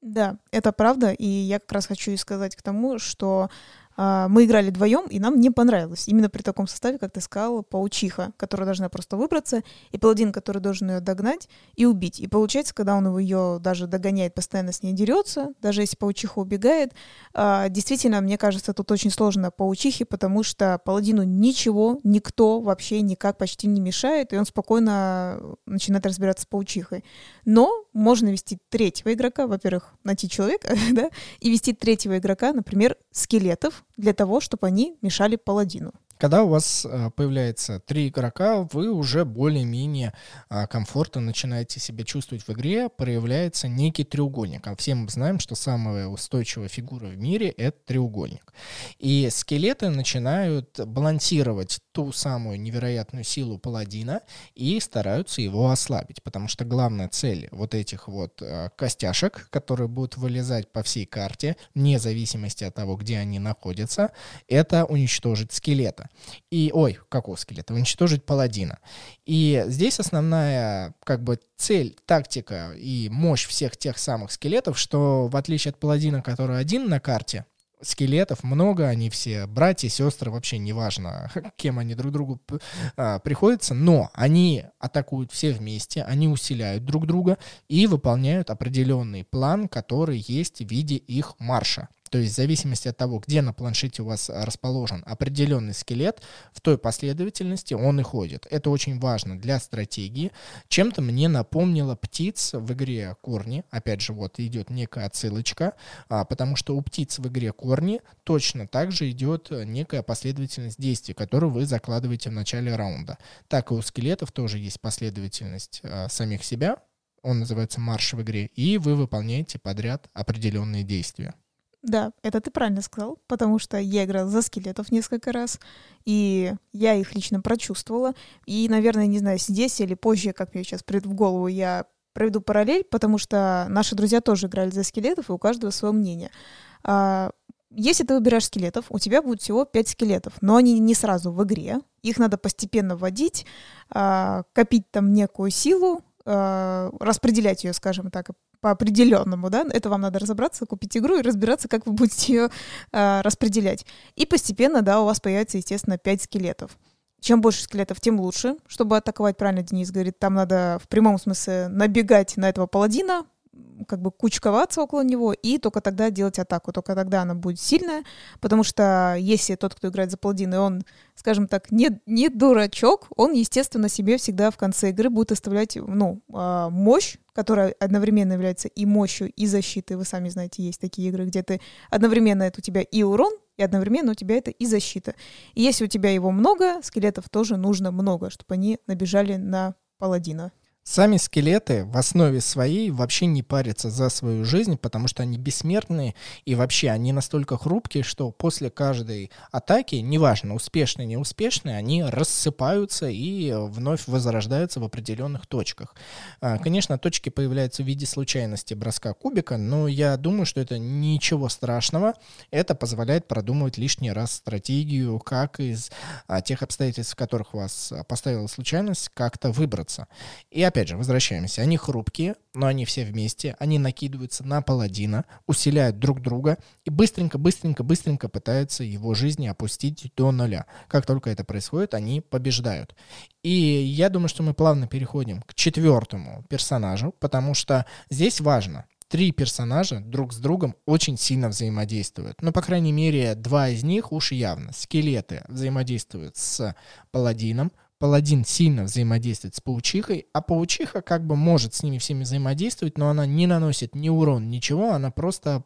B: Да, это правда, и я как раз хочу и сказать к тому, что мы играли вдвоем, и нам не понравилось. Именно при таком составе, как ты сказала, паучиха, которая должна просто выбраться, и паладин, который должен ее догнать и убить. И получается, когда он ее даже догоняет, постоянно с ней дерется, даже если паучиха убегает, а, действительно, мне кажется, тут очень сложно паучихе, потому что паладину ничего, никто вообще никак почти не мешает, и он спокойно начинает разбираться с паучихой. Но можно вести третьего игрока, во-первых, найти человека, да, и вести третьего игрока, например, скелетов, для того, чтобы они мешали паладину.
A: Когда у вас э, появляется три игрока, вы уже более-менее а, комфортно начинаете себя чувствовать в игре, проявляется некий треугольник. А все мы знаем, что самая устойчивая фигура в мире — это треугольник. И скелеты начинают балансировать ту самую невероятную силу паладина и стараются его ослабить, потому что главная цель вот этих вот э, костяшек, которые будут вылезать по всей карте, вне зависимости от того, где они находятся, это уничтожить скелета. И, ой, какого скелета? Уничтожить паладина. И здесь основная, как бы, цель, тактика и мощь всех тех самых скелетов, что в отличие от паладина, который один на карте, скелетов много, они все братья, сестры, вообще неважно, кем они друг другу а, приходятся, но они атакуют все вместе, они усиляют друг друга и выполняют определенный план, который есть в виде их марша. То есть в зависимости от того, где на планшете у вас расположен определенный скелет, в той последовательности он и ходит. Это очень важно для стратегии. Чем-то мне напомнило птиц в игре Корни. Опять же, вот идет некая отсылочка, а, потому что у птиц в игре Корни точно так же идет некая последовательность действий, которую вы закладываете в начале раунда. Так и у скелетов тоже есть последовательность а, самих себя, он называется марш в игре, и вы выполняете подряд определенные действия.
B: Да, это ты правильно сказал, потому что я играла за скелетов несколько раз, и я их лично прочувствовала. И, наверное, не знаю, здесь или позже, как мне сейчас придет в голову, я проведу параллель, потому что наши друзья тоже играли за скелетов, и у каждого свое мнение. А, если ты выбираешь скелетов, у тебя будет всего 5 скелетов, но они не сразу в игре. Их надо постепенно вводить, а, копить там некую силу, распределять ее, скажем так, по определенному, да, это вам надо разобраться, купить игру и разбираться, как вы будете ее э, распределять. И постепенно, да, у вас появится, естественно, 5 скелетов. Чем больше скелетов, тем лучше. Чтобы атаковать, правильно Денис говорит, там надо в прямом смысле набегать на этого паладина, как бы кучковаться около него и только тогда делать атаку. Только тогда она будет сильная, потому что если тот, кто играет за паладина, он, скажем так, не, не дурачок, он, естественно, себе всегда в конце игры будет оставлять, ну, а, мощь, которая одновременно является и мощью, и защитой. Вы сами знаете, есть такие игры, где ты одновременно это у тебя и урон, и одновременно у тебя это и защита. И если у тебя его много, скелетов тоже нужно много, чтобы они набежали на паладина.
A: Сами скелеты в основе своей вообще не парятся за свою жизнь, потому что они бессмертные, и вообще они настолько хрупкие, что после каждой атаки, неважно, успешные, неуспешные, они рассыпаются и вновь возрождаются в определенных точках. А, конечно, точки появляются в виде случайности броска кубика, но я думаю, что это ничего страшного. Это позволяет продумывать лишний раз стратегию, как из а, тех обстоятельств, в которых вас поставила случайность, как-то выбраться. И опять же, возвращаемся. Они хрупкие, но они все вместе. Они накидываются на паладина, усиляют друг друга и быстренько, быстренько, быстренько пытаются его жизни опустить до нуля. Как только это происходит, они побеждают. И я думаю, что мы плавно переходим к четвертому персонажу, потому что здесь важно, три персонажа друг с другом очень сильно взаимодействуют. Ну, по крайней мере, два из них уж явно. Скелеты взаимодействуют с паладином, паладин сильно взаимодействует с паучихой, а паучиха как бы может с ними всеми взаимодействовать, но она не наносит ни урон, ничего, она просто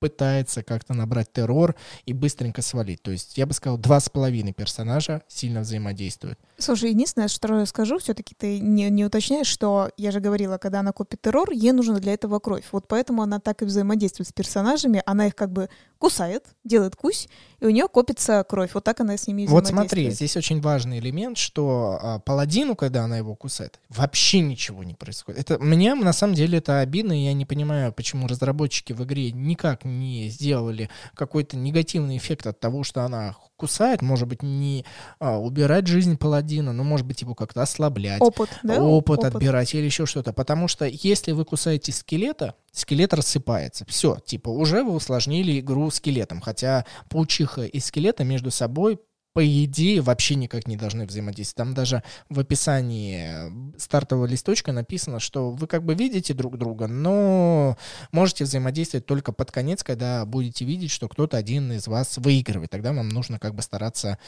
A: пытается как-то набрать террор и быстренько свалить. То есть, я бы сказал, два с половиной персонажа сильно взаимодействуют.
B: Слушай, единственное, что я скажу, все-таки ты не, не уточняешь, что я же говорила, когда она копит террор, ей нужна для этого кровь. Вот поэтому она так и взаимодействует с персонажами, она их как бы кусает, делает кусь, и у нее копится кровь. Вот так она с ними
A: Вот смотри, здесь очень важный элемент, что а, паладину, когда она его кусает, вообще ничего не происходит. Это мне на самом деле это обидно, и я не понимаю, почему разработчики в игре никак не сделали какой-то негативный эффект от того, что она кусает, может быть, не а, убирать жизнь паладина, но, может быть, его как-то ослаблять.
B: Опыт, да?
A: Опыт, опыт отбирать или еще что-то. Потому что если вы кусаете скелета, скелет рассыпается. Все, типа, уже вы усложнили игру скелетом. Хотя паучиха и скелета между собой по идее, вообще никак не должны взаимодействовать. Там даже в описании стартового листочка написано, что вы как бы видите друг друга, но можете взаимодействовать только под конец, когда будете видеть, что кто-то один из вас выигрывает. Тогда вам нужно как бы стараться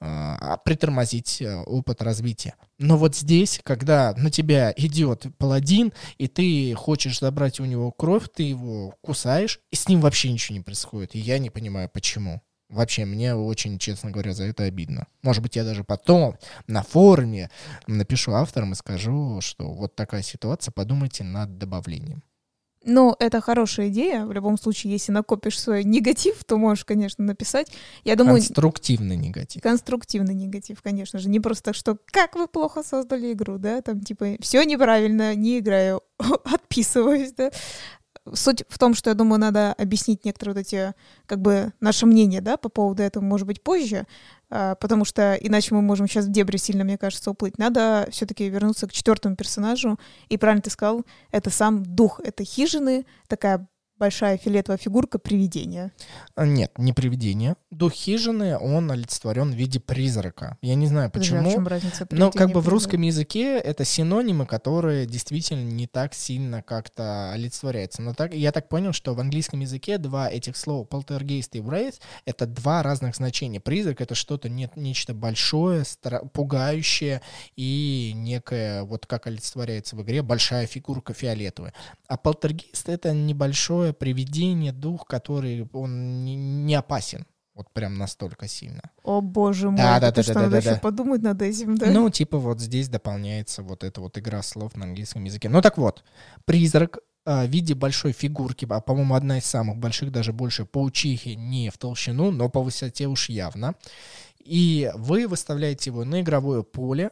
A: э, притормозить э, опыт развития. Но вот здесь, когда на тебя идет паладин, и ты хочешь забрать у него кровь, ты его кусаешь, и с ним вообще ничего не происходит. И я не понимаю, почему. Вообще, мне очень, честно говоря, за это обидно. Может быть, я даже потом на форуме напишу авторам и скажу, что вот такая ситуация, подумайте над добавлением.
B: Ну, это хорошая идея. В любом случае, если накопишь свой негатив, то можешь, конечно, написать. Я думаю...
A: Конструктивный негатив.
B: Конструктивный негатив, конечно же. Не просто так, что как вы плохо создали игру, да, там типа все неправильно, не играю, отписываюсь, да суть в том, что я думаю, надо объяснить некоторые вот эти, как бы, наше мнение, да, по поводу этого, может быть, позже, а, потому что иначе мы можем сейчас в дебри сильно, мне кажется, уплыть. Надо все-таки вернуться к четвертому персонажу, и правильно ты сказал, это сам дух этой хижины, такая большая фиолетовая фигурка привидения.
A: А, нет, не привидение. Дух хижины, он олицетворен в виде призрака. Я не знаю почему. Подожди,
B: а в чем разница
A: но как бы в русском языке это синонимы, которые действительно не так сильно как-то олицетворяются. Но так, я так понял, что в английском языке два этих слова полтергейст и wraith — это два разных значения. Призрак — это что-то не, нечто большое, стра- пугающее и некое, вот как олицетворяется в игре, большая фигурка фиолетовая. А полтергейст — это небольшое такое привидение, дух, который он не, опасен. Вот прям настолько сильно.
B: О боже мой, да, да, да, что да, надо да, еще да. подумать над этим, да?
A: Ну, типа вот здесь дополняется вот эта вот игра слов на английском языке. Ну так вот, призрак а, в виде большой фигурки, а, по-моему, одна из самых больших, даже больше паучихи, не в толщину, но по высоте уж явно. И вы выставляете его на игровое поле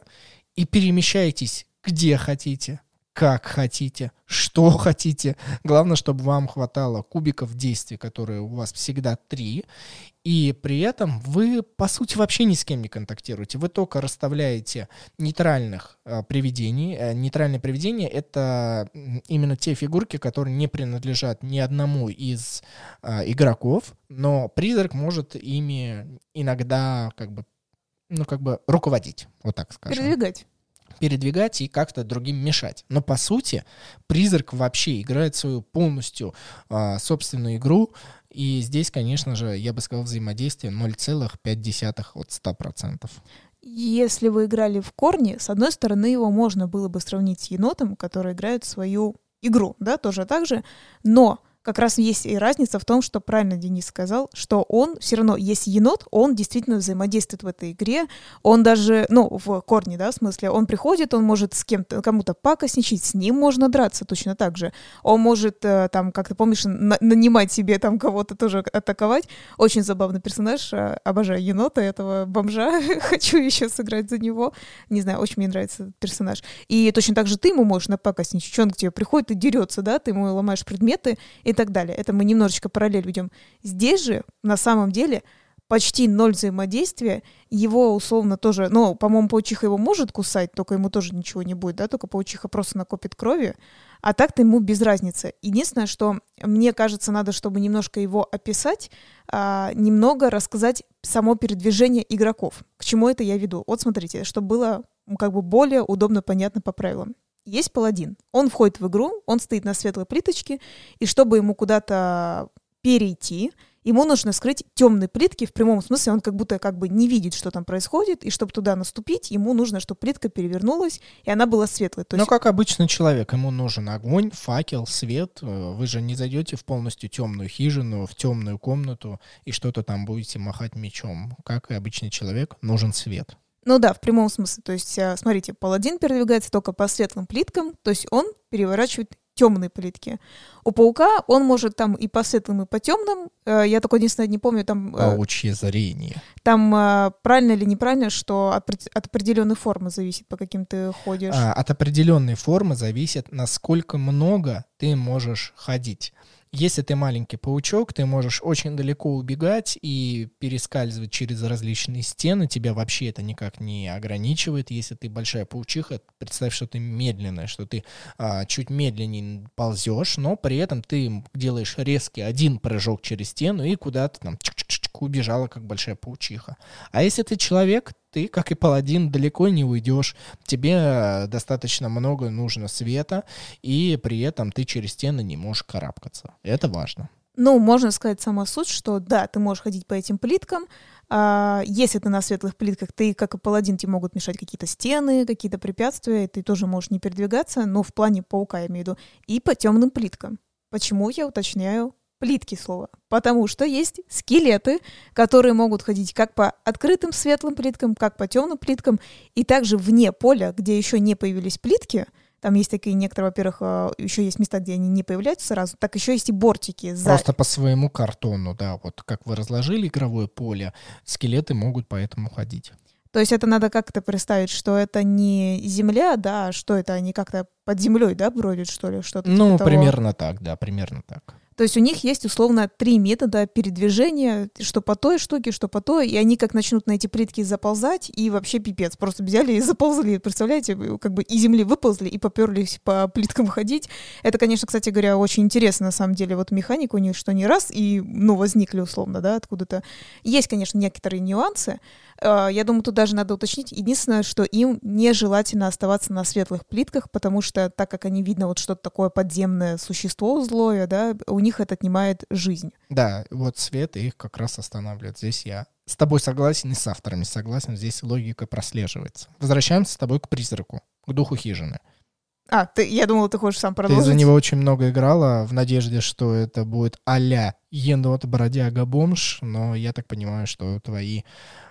A: и перемещаетесь где хотите, как хотите, что хотите. Главное, чтобы вам хватало кубиков действий, которые у вас всегда три. И при этом вы, по сути, вообще ни с кем не контактируете. Вы только расставляете нейтральных э, привидений. Э, нейтральные привидения — это именно те фигурки, которые не принадлежат ни одному из э, игроков, но призрак может ими иногда как бы ну, как бы руководить, вот так скажем.
B: Передвигать
A: передвигать и как-то другим мешать. Но по сути призрак вообще играет свою полностью э, собственную игру, и здесь, конечно же, я бы сказал, взаимодействие 0,5 от 100%.
B: Если вы играли в корни, с одной стороны, его можно было бы сравнить с енотом, который играет свою игру, да, тоже так же, но как раз есть и разница в том, что правильно Денис сказал, что он все равно есть енот, он действительно взаимодействует в этой игре, он даже, ну, в корне, да, в смысле, он приходит, он может с кем-то, кому-то пакостничать, с ним можно драться точно так же. Он может, э, там, как ты помнишь, на- нанимать себе там кого-то тоже атаковать. Очень забавный персонаж, э, обожаю енота, этого бомжа, хочу еще сыграть за него. Не знаю, очень мне нравится этот персонаж. И точно так же ты ему можешь напакостничать, он к тебе приходит и дерется, да, ты ему ломаешь предметы, и так далее. Это мы немножечко параллель ведем. Здесь же, на самом деле, почти ноль взаимодействия. Его условно тоже, ну, по-моему, паучиха его может кусать, только ему тоже ничего не будет, да, только паучиха просто накопит крови, а так-то ему без разницы. Единственное, что мне кажется, надо, чтобы немножко его описать, а, немного рассказать само передвижение игроков. К чему это я веду? Вот смотрите, чтобы было как бы более удобно, понятно по правилам есть паладин. Он входит в игру, он стоит на светлой плиточке, и чтобы ему куда-то перейти, ему нужно скрыть темные плитки, в прямом смысле он как будто как бы не видит, что там происходит, и чтобы туда наступить, ему нужно, чтобы плитка перевернулась, и она была светлой.
A: То есть... Ну, как обычный человек, ему нужен огонь, факел, свет. Э, вы же не зайдете в полностью темную хижину, в темную комнату, и что-то там будете махать мечом. Как и обычный человек, нужен свет.
B: Ну да, в прямом смысле. То есть, э, смотрите, паладин передвигается только по светлым плиткам, то есть он переворачивает темные плитки. У паука он может там и по светлым, и по темным. Э, я только единственное не помню там...
A: Э, Паучье зрение.
B: Там правильно или неправильно, что от, от определенной формы зависит, по каким ты ходишь. А,
A: от определенной формы зависит, насколько много ты можешь ходить. Если ты маленький паучок, ты можешь очень далеко убегать и перескальзывать через различные стены. Тебя вообще это никак не ограничивает. Если ты большая паучиха, представь, что ты медленная, что ты а, чуть медленнее ползешь, но при этом ты делаешь резкий один прыжок через стену и куда-то там убежала, как большая паучиха. А если ты человек, ты, как и паладин, далеко не уйдешь. Тебе э, достаточно много нужно света, и при этом ты через стены не можешь карабкаться. Это важно.
B: Ну, можно сказать сама суть, что да, ты можешь ходить по этим плиткам. А, если ты на светлых плитках, ты, как и паладин, тебе могут мешать какие-то стены, какие-то препятствия, и ты тоже можешь не передвигаться, но в плане паука, я имею в виду, и по темным плиткам. Почему я уточняю плитки слова, потому что есть скелеты, которые могут ходить как по открытым светлым плиткам, как по темным плиткам, и также вне поля, где еще не появились плитки, там есть такие некоторые, во-первых, а, еще есть места, где они не появляются сразу, так еще есть и бортики.
A: За... Просто по своему картону, да, вот как вы разложили игровое поле, скелеты могут по этому ходить.
B: То есть это надо как-то представить, что это не земля, да, а что это они как-то под землей, да, бродят, что ли, что-то.
A: Ну, типа примерно так, да, примерно так.
B: То есть у них есть условно три метода передвижения, что по той штуке, что по той, и они как начнут на эти плитки заползать, и вообще пипец. Просто взяли и заползли, представляете, как бы из земли выползли и поперлись по плиткам ходить. Это, конечно, кстати говоря, очень интересно на самом деле. Вот механика у них, что не раз, и, ну, возникли условно, да, откуда-то. Есть, конечно, некоторые нюансы, я думаю, тут даже надо уточнить. Единственное, что им нежелательно оставаться на светлых плитках, потому что так как они видно вот что-то такое подземное существо злое, да, у них это отнимает жизнь.
A: Да, вот свет их как раз останавливает. Здесь я с тобой согласен и с авторами согласен. Здесь логика прослеживается. Возвращаемся с тобой к призраку, к духу хижины.
B: А, ты, я думал, ты хочешь сам продолжить.
A: Ты за него очень много играла в надежде, что это будет а-ля енот, бродяга, бомж, но я так понимаю, что твои а,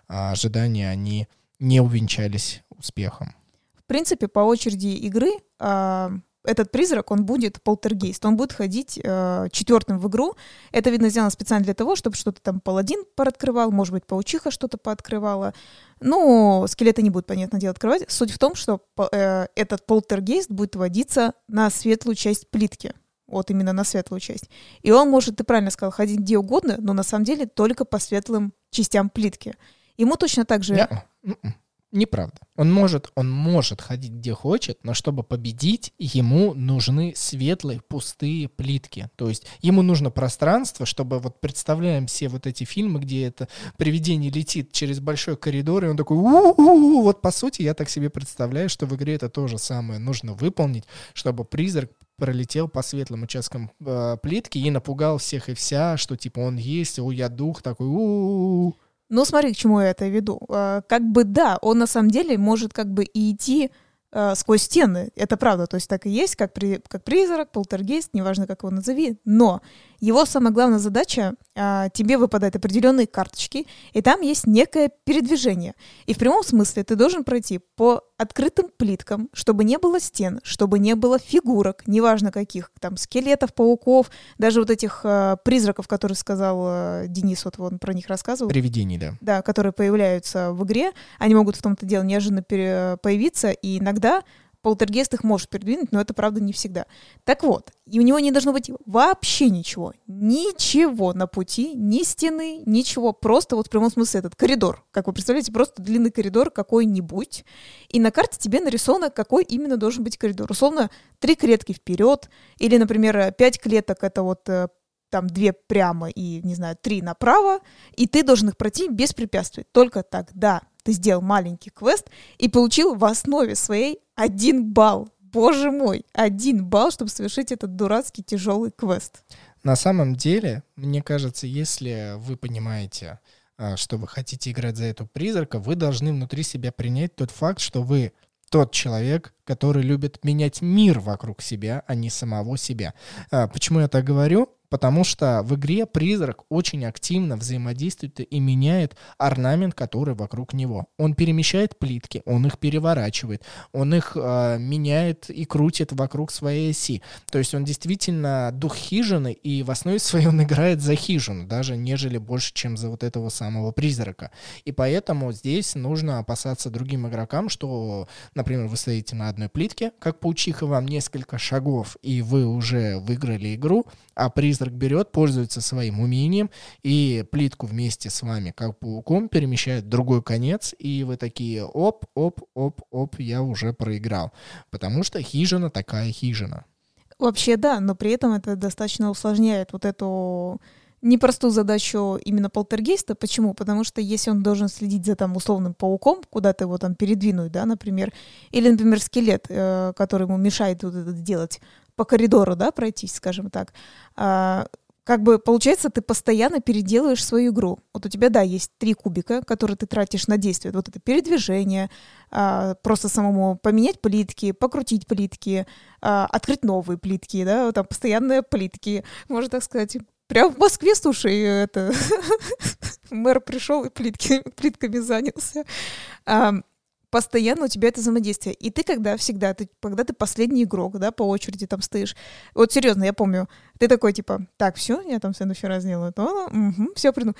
A: ожидания, они не увенчались успехом.
B: В принципе, по очереди игры а, этот призрак, он будет полтергейст, он будет ходить э, четвертым в игру. Это, видно, сделано специально для того, чтобы что-то там паладин пооткрывал, может быть, паучиха что-то пооткрывала. Ну, скелеты не будут, понятно дело, открывать. Суть в том, что э, этот полтергейст будет водиться на светлую часть плитки. Вот именно на светлую часть. И он может, ты правильно сказал, ходить где угодно, но на самом деле только по светлым частям плитки. Ему точно так же... Yeah.
A: М-м. Неправда. Он может, он может ходить где хочет, но чтобы победить, ему нужны светлые, пустые плитки. То есть ему нужно пространство, чтобы вот представляем все вот эти фильмы, где это привидение летит через большой коридор, и он такой, У-у-у-у! вот по сути я так себе представляю, что в игре это то же самое нужно выполнить, чтобы призрак пролетел по светлым участкам э, плитки и напугал всех и вся, что типа он есть, о, я дух такой, у-у-у.
B: Ну, смотри, к чему я это веду. А, как бы да, он на самом деле может как бы и идти э, сквозь стены. Это правда, то есть так и есть, как, при, как призрак, полтергейст, неважно, как его назови. Но его самая главная задача, э, тебе выпадают определенные карточки, и там есть некое передвижение. И в прямом смысле ты должен пройти по открытым плиткам, чтобы не было стен, чтобы не было фигурок, неважно каких, там, скелетов, пауков, даже вот этих э, призраков, которые сказал э, Денис, вот он про них рассказывал.
A: Привидений, да.
B: Да, которые появляются в игре. Они могут в том-то дело неожиданно появиться, и иногда полтергейст их может передвинуть, но это, правда, не всегда. Так вот, и у него не должно быть вообще ничего. Ничего на пути, ни стены, ничего. Просто вот в прямом смысле этот коридор. Как вы представляете, просто длинный коридор какой-нибудь. И на карте тебе нарисовано, какой именно должен быть коридор. Условно, три клетки вперед, или, например, пять клеток — это вот э, там две прямо и, не знаю, три направо, и ты должен их пройти без препятствий. Только тогда ты сделал маленький квест и получил в основе своей один балл. Боже мой, один балл, чтобы совершить этот дурацкий тяжелый квест.
A: На самом деле, мне кажется, если вы понимаете, а, что вы хотите играть за эту призрака, вы должны внутри себя принять тот факт, что вы тот человек, который любит менять мир вокруг себя, а не самого себя. А, почему я так говорю? Потому что в игре призрак очень активно взаимодействует и меняет орнамент, который вокруг него. Он перемещает плитки, он их переворачивает, он их э, меняет и крутит вокруг своей оси. То есть он действительно дух хижины, и в основе своей он играет за хижину, даже нежели больше, чем за вот этого самого призрака. И поэтому здесь нужно опасаться другим игрокам, что, например, вы стоите на одной плитке, как паучиха вам несколько шагов, и вы уже выиграли игру, а призрак берет, пользуется своим умением и плитку вместе с вами, как пауком, перемещает в другой конец, и вы такие оп, оп, оп, оп, я уже проиграл. Потому что хижина такая хижина.
B: Вообще да, но при этом это достаточно усложняет вот эту непростую задачу именно полтергейста. Почему? Потому что если он должен следить за там условным пауком, куда-то его там передвинуть, да, например, или, например, скелет, э, который ему мешает вот это делать, по коридору, да, пройтись, скажем так, а, как бы получается, ты постоянно переделываешь свою игру. Вот у тебя, да, есть три кубика, которые ты тратишь на действие. Вот это передвижение, а, просто самому поменять плитки, покрутить плитки, а, открыть новые плитки, да, там постоянные плитки, можно так сказать. Прям в Москве, слушай, это мэр пришел и плитки, плитками занялся постоянно у тебя это взаимодействие. И ты когда всегда, ты, когда ты последний игрок, да, по очереди там стоишь. Вот серьезно, я помню, ты такой, типа, так, все, я там следующий раз сделаю то, угу, все приду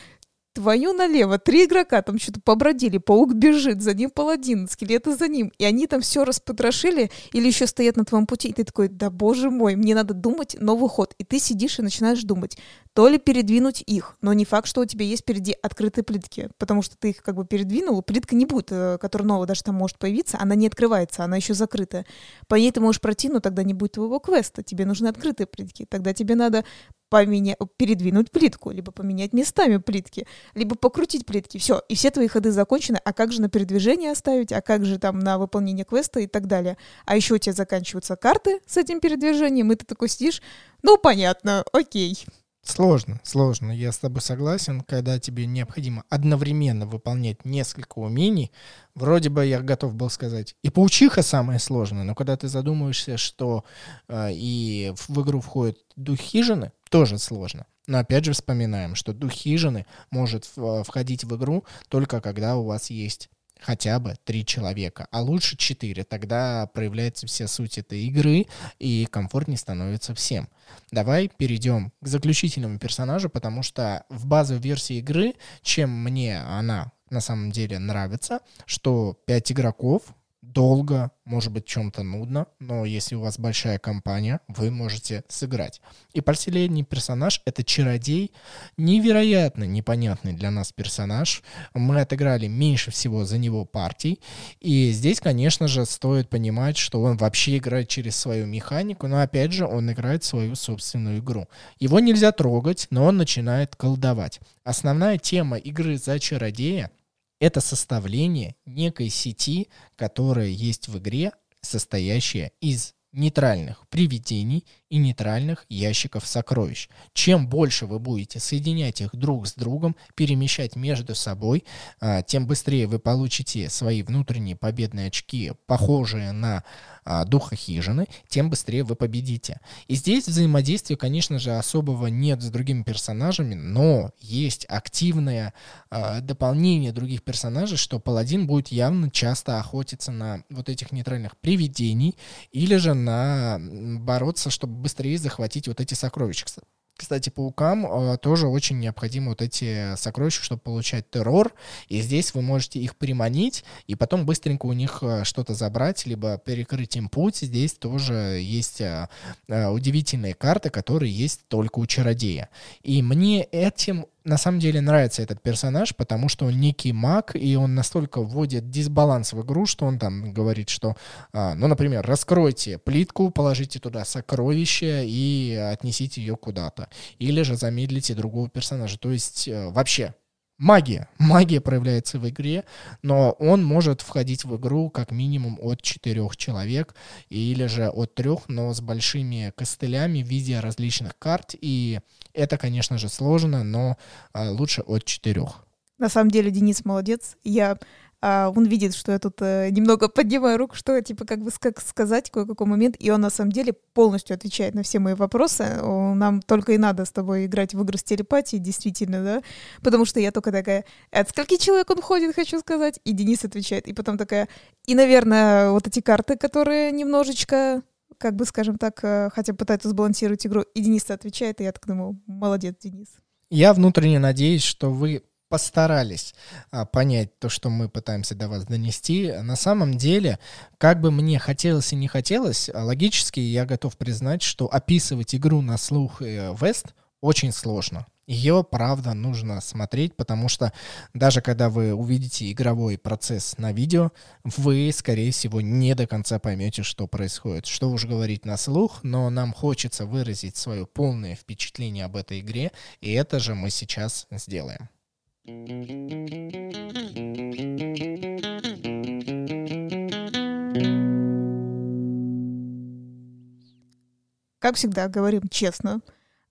B: твою налево, три игрока там что-то побродили, паук бежит, за ним паладин, скелеты за ним, и они там все распотрошили или еще стоят на твоем пути, и ты такой, да боже мой, мне надо думать новый ход, и ты сидишь и начинаешь думать, то ли передвинуть их, но не факт, что у тебя есть впереди открытые плитки, потому что ты их как бы передвинул, плитка не будет, э, которая новая даже там может появиться, она не открывается, она еще закрытая. По ней ты можешь пройти, но тогда не будет твоего квеста, тебе нужны открытые плитки, тогда тебе надо поменять, передвинуть плитку, либо поменять местами плитки, либо покрутить плитки. Все, и все твои ходы закончены. А как же на передвижение оставить, а как же там на выполнение квеста и так далее. А еще у тебя заканчиваются карты с этим передвижением, и ты такой сидишь, ну, понятно, окей.
A: Сложно, сложно. Я с тобой согласен, когда тебе необходимо одновременно выполнять несколько умений. Вроде бы я готов был сказать, и паучиха самое сложное, но когда ты задумываешься, что э, и в игру входит дух хижины, тоже сложно. Но опять же вспоминаем, что дух хижины может входить в игру только когда у вас есть хотя бы три человека, а лучше четыре. Тогда проявляется вся суть этой игры и комфортнее становится всем. Давай перейдем к заключительному персонажу, потому что в базовой версии игры, чем мне она на самом деле нравится, что пять игроков долго, может быть, чем-то нудно, но если у вас большая компания, вы можете сыграть. И последний персонаж — это чародей, невероятно непонятный для нас персонаж. Мы отыграли меньше всего за него партий, и здесь, конечно же, стоит понимать, что он вообще играет через свою механику, но, опять же, он играет свою собственную игру. Его нельзя трогать, но он начинает колдовать. Основная тема игры за чародея — это составление некой сети, которая есть в игре, состоящая из нейтральных привидений и нейтральных ящиков сокровищ. Чем больше вы будете соединять их друг с другом, перемещать между собой, а, тем быстрее вы получите свои внутренние победные очки, похожие на а, духа хижины, тем быстрее вы победите. И здесь взаимодействия, конечно же, особого нет с другими персонажами, но есть активное э, дополнение других персонажей, что паладин будет явно часто охотиться на вот этих нейтральных привидений или же на бороться, чтобы быстрее захватить вот эти сокровища. Кстати, паукам э, тоже очень необходимы вот эти сокровища, чтобы получать террор. И здесь вы можете их приманить и потом быстренько у них э, что-то забрать, либо перекрыть им путь. Здесь тоже есть э, э, удивительные карты, которые есть только у чародея. И мне этим на самом деле нравится этот персонаж, потому что он некий маг, и он настолько вводит дисбаланс в игру, что он там говорит, что, а, ну, например, раскройте плитку, положите туда сокровище и отнесите ее куда-то. Или же замедлите другого персонажа. То есть э, вообще магия. Магия проявляется в игре, но он может входить в игру как минимум от четырех человек или же от трех, но с большими костылями в виде различных карт. И это, конечно же, сложно, но а, лучше от четырех.
B: На самом деле Денис молодец. Я а, он видит, что я тут а, немного поднимаю руку, что типа как бы как сказать кое-какой момент, и он на самом деле полностью отвечает на все мои вопросы. Нам только и надо с тобой играть в игры с телепатией, действительно, да, потому что я только такая, от скольки человек он ходит, хочу сказать, и Денис отвечает, и потом такая, и, наверное, вот эти карты, которые немножечко как бы, скажем так, э, хотя пытаются сбалансировать игру, и Денис отвечает, и я так думаю, молодец, Денис.
A: Я внутренне надеюсь, что вы постарались а, понять то, что мы пытаемся до вас донести. На самом деле, как бы мне хотелось и не хотелось, а, логически я готов признать, что описывать игру на слух э, Вест очень сложно. Ее, правда, нужно смотреть, потому что даже когда вы увидите игровой процесс на видео, вы, скорее всего, не до конца поймете, что происходит. Что уж говорить на слух, но нам хочется выразить свое полное впечатление об этой игре, и это же мы сейчас сделаем.
B: Как всегда, говорим честно.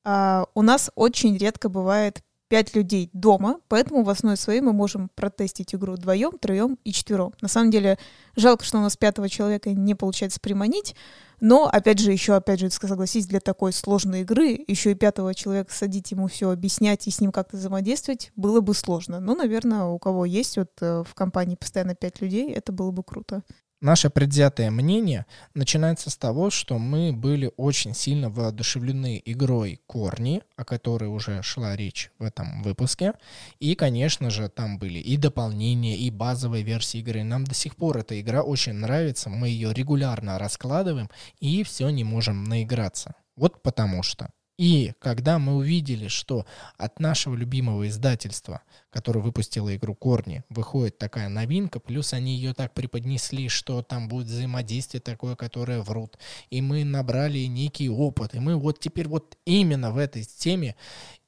B: Uh, у нас очень редко бывает пять людей дома, поэтому в основе своей мы можем протестить игру вдвоем, троем и четвером. На самом деле, жалко, что у нас пятого человека не получается приманить, но, опять же, еще, опять же, согласись, для такой сложной игры еще и пятого человека садить ему все объяснять и с ним как-то взаимодействовать было бы сложно. Но, наверное, у кого есть вот э, в компании постоянно пять людей, это было бы круто.
A: Наше предвзятое мнение начинается с того, что мы были очень сильно воодушевлены игрой Корни, о которой уже шла речь в этом выпуске. И, конечно же, там были и дополнения, и базовые версии игры. Нам до сих пор эта игра очень нравится, мы ее регулярно раскладываем и все не можем наиграться. Вот потому что. И когда мы увидели, что от нашего любимого издательства, которое выпустило игру Корни, выходит такая новинка, плюс они ее так преподнесли, что там будет взаимодействие такое, которое врут, и мы набрали некий опыт, и мы вот теперь вот именно в этой теме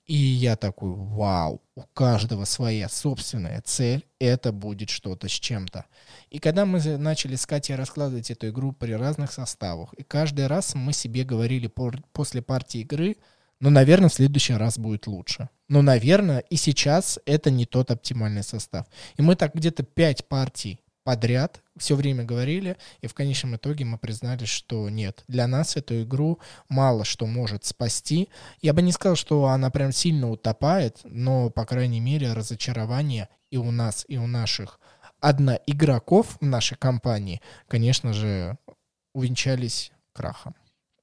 A: и я такой, вау, у каждого своя собственная цель, это будет что-то с чем-то. И когда мы начали с Катей раскладывать эту игру при разных составах, и каждый раз мы себе говорили после партии игры, ну, наверное, в следующий раз будет лучше. Но, наверное, и сейчас это не тот оптимальный состав. И мы так где-то пять партий подряд все время говорили, и в конечном итоге мы признали, что нет, для нас эту игру мало что может спасти. Я бы не сказал, что она прям сильно утопает, но, по крайней мере, разочарование и у нас, и у наших одноигроков в нашей компании, конечно же, увенчались крахом.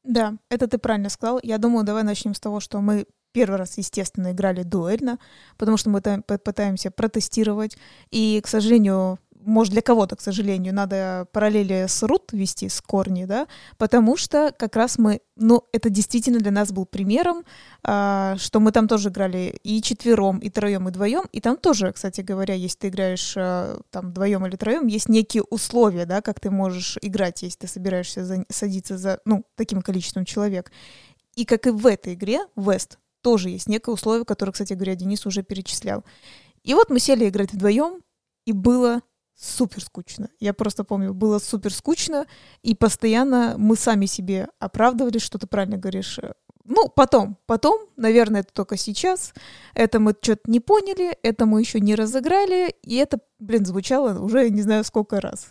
B: Да, это ты правильно сказал. Я думаю, давай начнем с того, что мы первый раз, естественно, играли дуэльно, потому что мы пытаемся протестировать. И, к сожалению, может, для кого-то, к сожалению, надо параллели с Рут вести, с Корни, да, потому что как раз мы, ну, это действительно для нас был примером, а, что мы там тоже играли и четвером, и троем, и вдвоем, и там тоже, кстати говоря, если ты играешь а, там вдвоем или троем, есть некие условия, да, как ты можешь играть, если ты собираешься за, садиться за, ну, таким количеством человек. И как и в этой игре, Вест, тоже есть некое условие, которое, кстати говоря, Денис уже перечислял. И вот мы сели играть вдвоем, и было супер скучно. Я просто помню, было супер скучно, и постоянно мы сами себе оправдывали, что ты правильно говоришь. Ну, потом, потом, наверное, это только сейчас. Это мы что-то не поняли, это мы еще не разыграли, и это, блин, звучало уже не знаю сколько раз.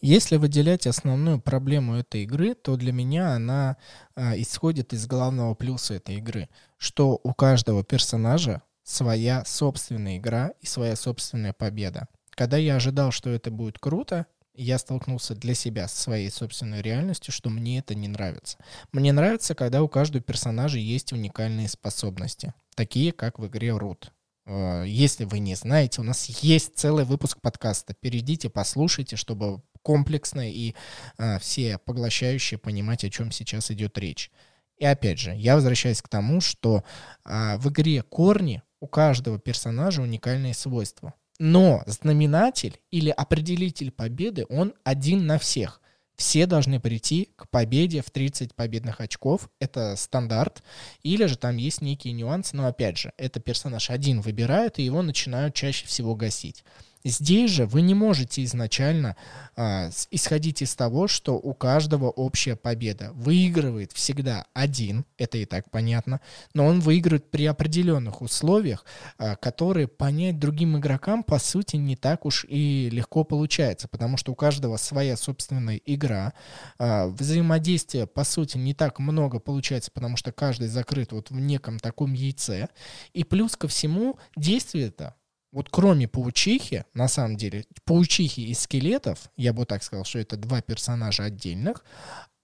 A: Если выделять основную проблему этой игры, то для меня она а, исходит из главного плюса этой игры, что у каждого персонажа своя собственная игра и своя собственная победа. Когда я ожидал, что это будет круто, я столкнулся для себя со своей собственной реальностью, что мне это не нравится. Мне нравится, когда у каждого персонажа есть уникальные способности, такие как в игре Root. А, если вы не знаете, у нас есть целый выпуск подкаста. Перейдите, послушайте, чтобы комплексно и а, все поглощающие понимать, о чем сейчас идет речь. И опять же, я возвращаюсь к тому, что а, в игре корни у каждого персонажа уникальные свойства. Но знаменатель или определитель победы, он один на всех. Все должны прийти к победе в 30 победных очков. Это стандарт. Или же там есть некие нюансы. Но опять же, это персонаж один выбирает, и его начинают чаще всего гасить. Здесь же вы не можете изначально а, исходить из того, что у каждого общая победа. Выигрывает всегда один, это и так понятно, но он выигрывает при определенных условиях, а, которые понять другим игрокам по сути не так уж и легко получается, потому что у каждого своя собственная игра. А, взаимодействия по сути не так много получается, потому что каждый закрыт вот в неком таком яйце. И плюс ко всему действие это вот кроме паучихи, на самом деле, паучихи и скелетов, я бы так сказал, что это два персонажа отдельных,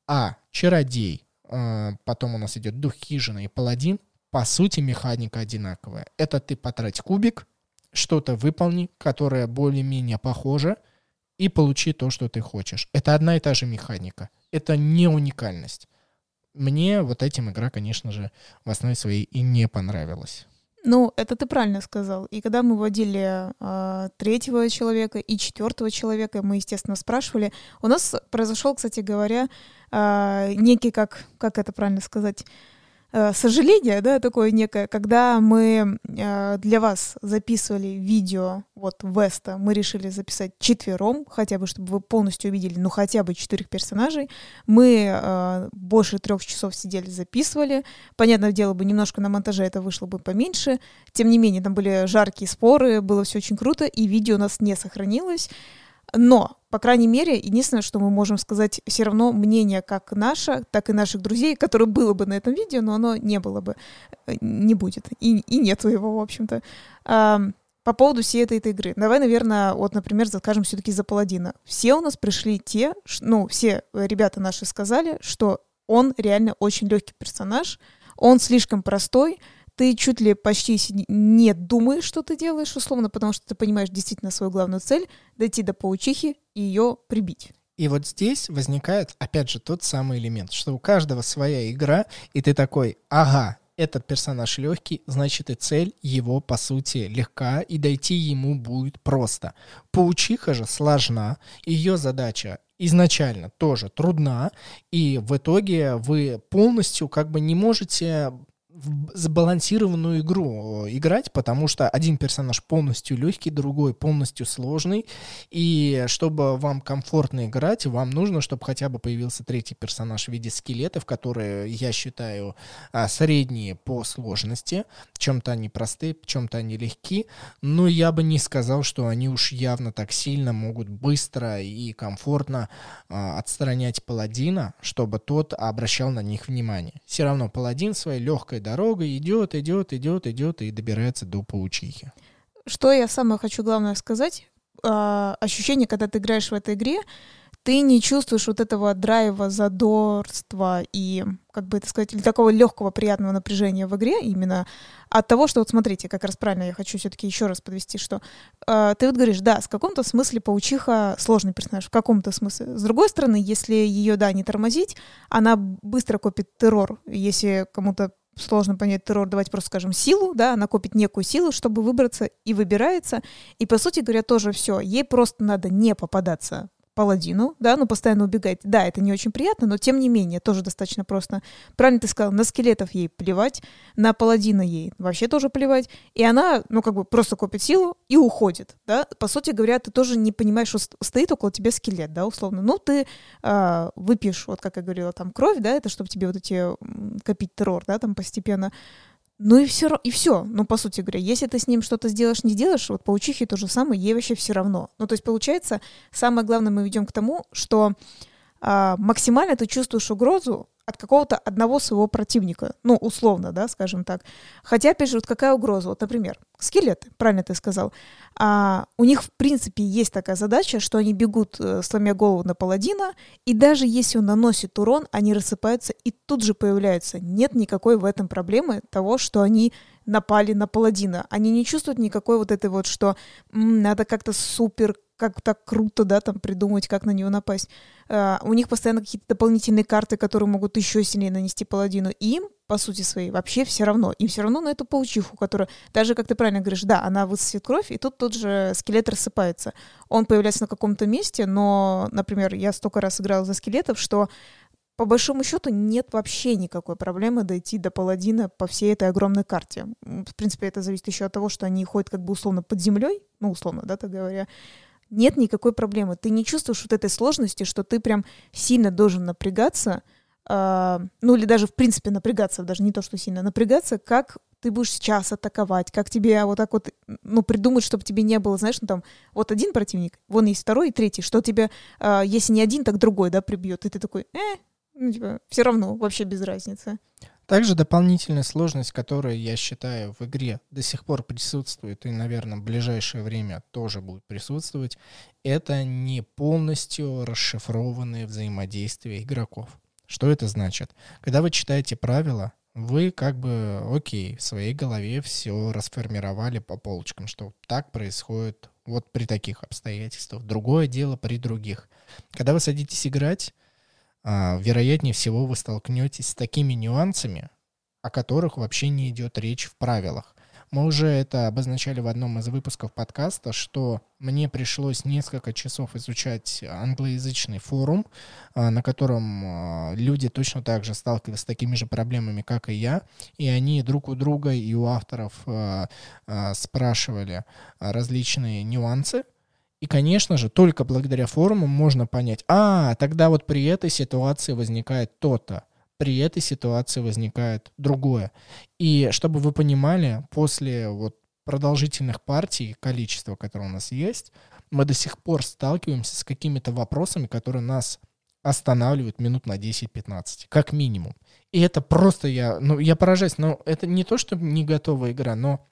A: а чародей, э, потом у нас идет дух хижины и паладин, по сути механика одинаковая. Это ты потрать кубик, что-то выполни, которое более-менее похоже, и получи то, что ты хочешь. Это одна и та же механика. Это не уникальность. Мне вот этим игра, конечно же, в основе своей и не понравилась.
B: Ну, это ты правильно сказал. И когда мы вводили э, третьего человека и четвертого человека, мы, естественно, спрашивали. У нас произошел, кстати говоря, э, некий, как, как это правильно сказать, сожаление, да, такое некое, когда мы э, для вас записывали видео вот Веста, мы решили записать четвером, хотя бы, чтобы вы полностью увидели, ну, хотя бы четырех персонажей. Мы э, больше трех часов сидели, записывали. Понятное дело, бы немножко на монтаже это вышло бы поменьше. Тем не менее, там были жаркие споры, было все очень круто, и видео у нас не сохранилось. Но, по крайней мере, единственное, что мы можем сказать, все равно мнение как наше, так и наших друзей, которое было бы на этом видео, но оно не было бы, э, не будет, и, и нету его, в общем-то. А, по поводу всей этой, этой игры. Давай, наверное, вот, например, закажем все-таки за Паладина. Все у нас пришли те, ну, все ребята наши сказали, что он реально очень легкий персонаж, он слишком простой, ты чуть ли почти не думаешь, что ты делаешь, условно, потому что ты понимаешь действительно свою главную цель — дойти до паучихи и ее прибить.
A: И вот здесь возникает, опять же, тот самый элемент, что у каждого своя игра, и ты такой, ага, этот персонаж легкий, значит и цель его, по сути, легка, и дойти ему будет просто. Паучиха же сложна, ее задача изначально тоже трудна, и в итоге вы полностью как бы не можете сбалансированную игру э, играть, потому что один персонаж полностью легкий, другой полностью сложный, и чтобы вам комфортно играть, вам нужно, чтобы хотя бы появился третий персонаж в виде скелетов, которые, я считаю, а, средние по сложности, чем-то они простые, чем-то они легки, но я бы не сказал, что они уж явно так сильно могут быстро и комфортно а, отстранять паладина, чтобы тот обращал на них внимание. Все равно паладин своей легкой дорога идет, идет, идет, идет и добирается до паучихи.
B: Что я самое хочу главное сказать, а, ощущение, когда ты играешь в этой игре, ты не чувствуешь вот этого драйва, задорства и, как бы это сказать, или такого легкого приятного напряжения в игре именно от того, что вот смотрите, как раз правильно я хочу все-таки еще раз подвести, что э, ты вот говоришь, да, с каком-то смысле паучиха сложный персонаж, в каком-то смысле. С другой стороны, если ее, да, не тормозить, она быстро копит террор. Если кому-то сложно понять террор, давайте просто скажем силу, да, она копит некую силу, чтобы выбраться и выбирается. И, по сути говоря, тоже все. Ей просто надо не попадаться паладину, да, ну, постоянно убегать. Да, это не очень приятно, но тем не менее, тоже достаточно просто. Правильно ты сказал, на скелетов ей плевать, на паладина ей вообще тоже плевать, и она, ну, как бы просто копит силу и уходит, да. По сути говоря, ты тоже не понимаешь, что стоит около тебя скелет, да, условно. Ну, ты э, выпьешь, вот как я говорила, там, кровь, да, это чтобы тебе вот эти копить террор, да, там постепенно. Ну и все, и все. Ну, по сути говоря, если ты с ним что-то сделаешь, не сделаешь, вот паучихе то же самое, ей вообще все равно. Ну, то есть, получается, самое главное, мы ведем к тому, что а, максимально ты чувствуешь угрозу от какого-то одного своего противника. Ну, условно, да, скажем так. Хотя, опять же, вот какая угроза? Вот, например, скелеты, правильно ты сказал. А, у них, в принципе, есть такая задача, что они бегут, э, сломя голову на паладина, и даже если он наносит урон, они рассыпаются и тут же появляются. Нет никакой в этом проблемы того, что они напали на паладина. Они не чувствуют никакой вот этой вот, что надо как-то супер как так круто, да, там придумать, как на него напасть. Uh, у них постоянно какие-то дополнительные карты, которые могут еще сильнее нанести паладину. Им, по сути своей, вообще все равно. Им все равно на эту паучиху, которая, даже, как ты правильно говоришь, да, она высосет кровь, и тут тот же скелет рассыпается. Он появляется на каком-то месте, но, например, я столько раз играла за скелетов, что по большому счету нет вообще никакой проблемы дойти до паладина по всей этой огромной карте. В принципе, это зависит еще от того, что они ходят как бы условно под землей, ну, условно, да, так говоря, нет никакой проблемы. Ты не чувствуешь вот этой сложности, что ты прям сильно должен напрягаться, э, ну или даже в принципе напрягаться, даже не то, что сильно напрягаться, как ты будешь сейчас атаковать, как тебе вот так вот, ну, придумать, чтобы тебе не было, знаешь, ну, там, вот один противник, вон есть второй и третий, что тебе, э, если не один, так другой, да, прибьет, и ты такой, э, ну, типа, все равно, вообще без разницы.
A: Также дополнительная сложность, которая, я считаю, в игре до сих пор присутствует и, наверное, в ближайшее время тоже будет присутствовать, это не полностью расшифрованные взаимодействия игроков. Что это значит? Когда вы читаете правила, вы как бы, окей, в своей голове все расформировали по полочкам, что так происходит вот при таких обстоятельствах. Другое дело при других. Когда вы садитесь играть, вероятнее всего вы столкнетесь с такими нюансами, о которых вообще не идет речь в правилах. Мы уже это обозначали в одном из выпусков подкаста, что мне пришлось несколько часов изучать англоязычный форум, а, на котором а, люди точно так же сталкивались с такими же проблемами, как и я, и они друг у друга и у авторов спрашивали различные нюансы, и, конечно же, только благодаря форумам можно понять, а, тогда вот при этой ситуации возникает то-то, при этой ситуации возникает другое. И чтобы вы понимали, после вот продолжительных партий, количества, которое у нас есть, мы до сих пор сталкиваемся с какими-то вопросами, которые нас останавливают минут на 10-15, как минимум. И это просто я, ну, я поражаюсь, но это не то, что не готовая игра, но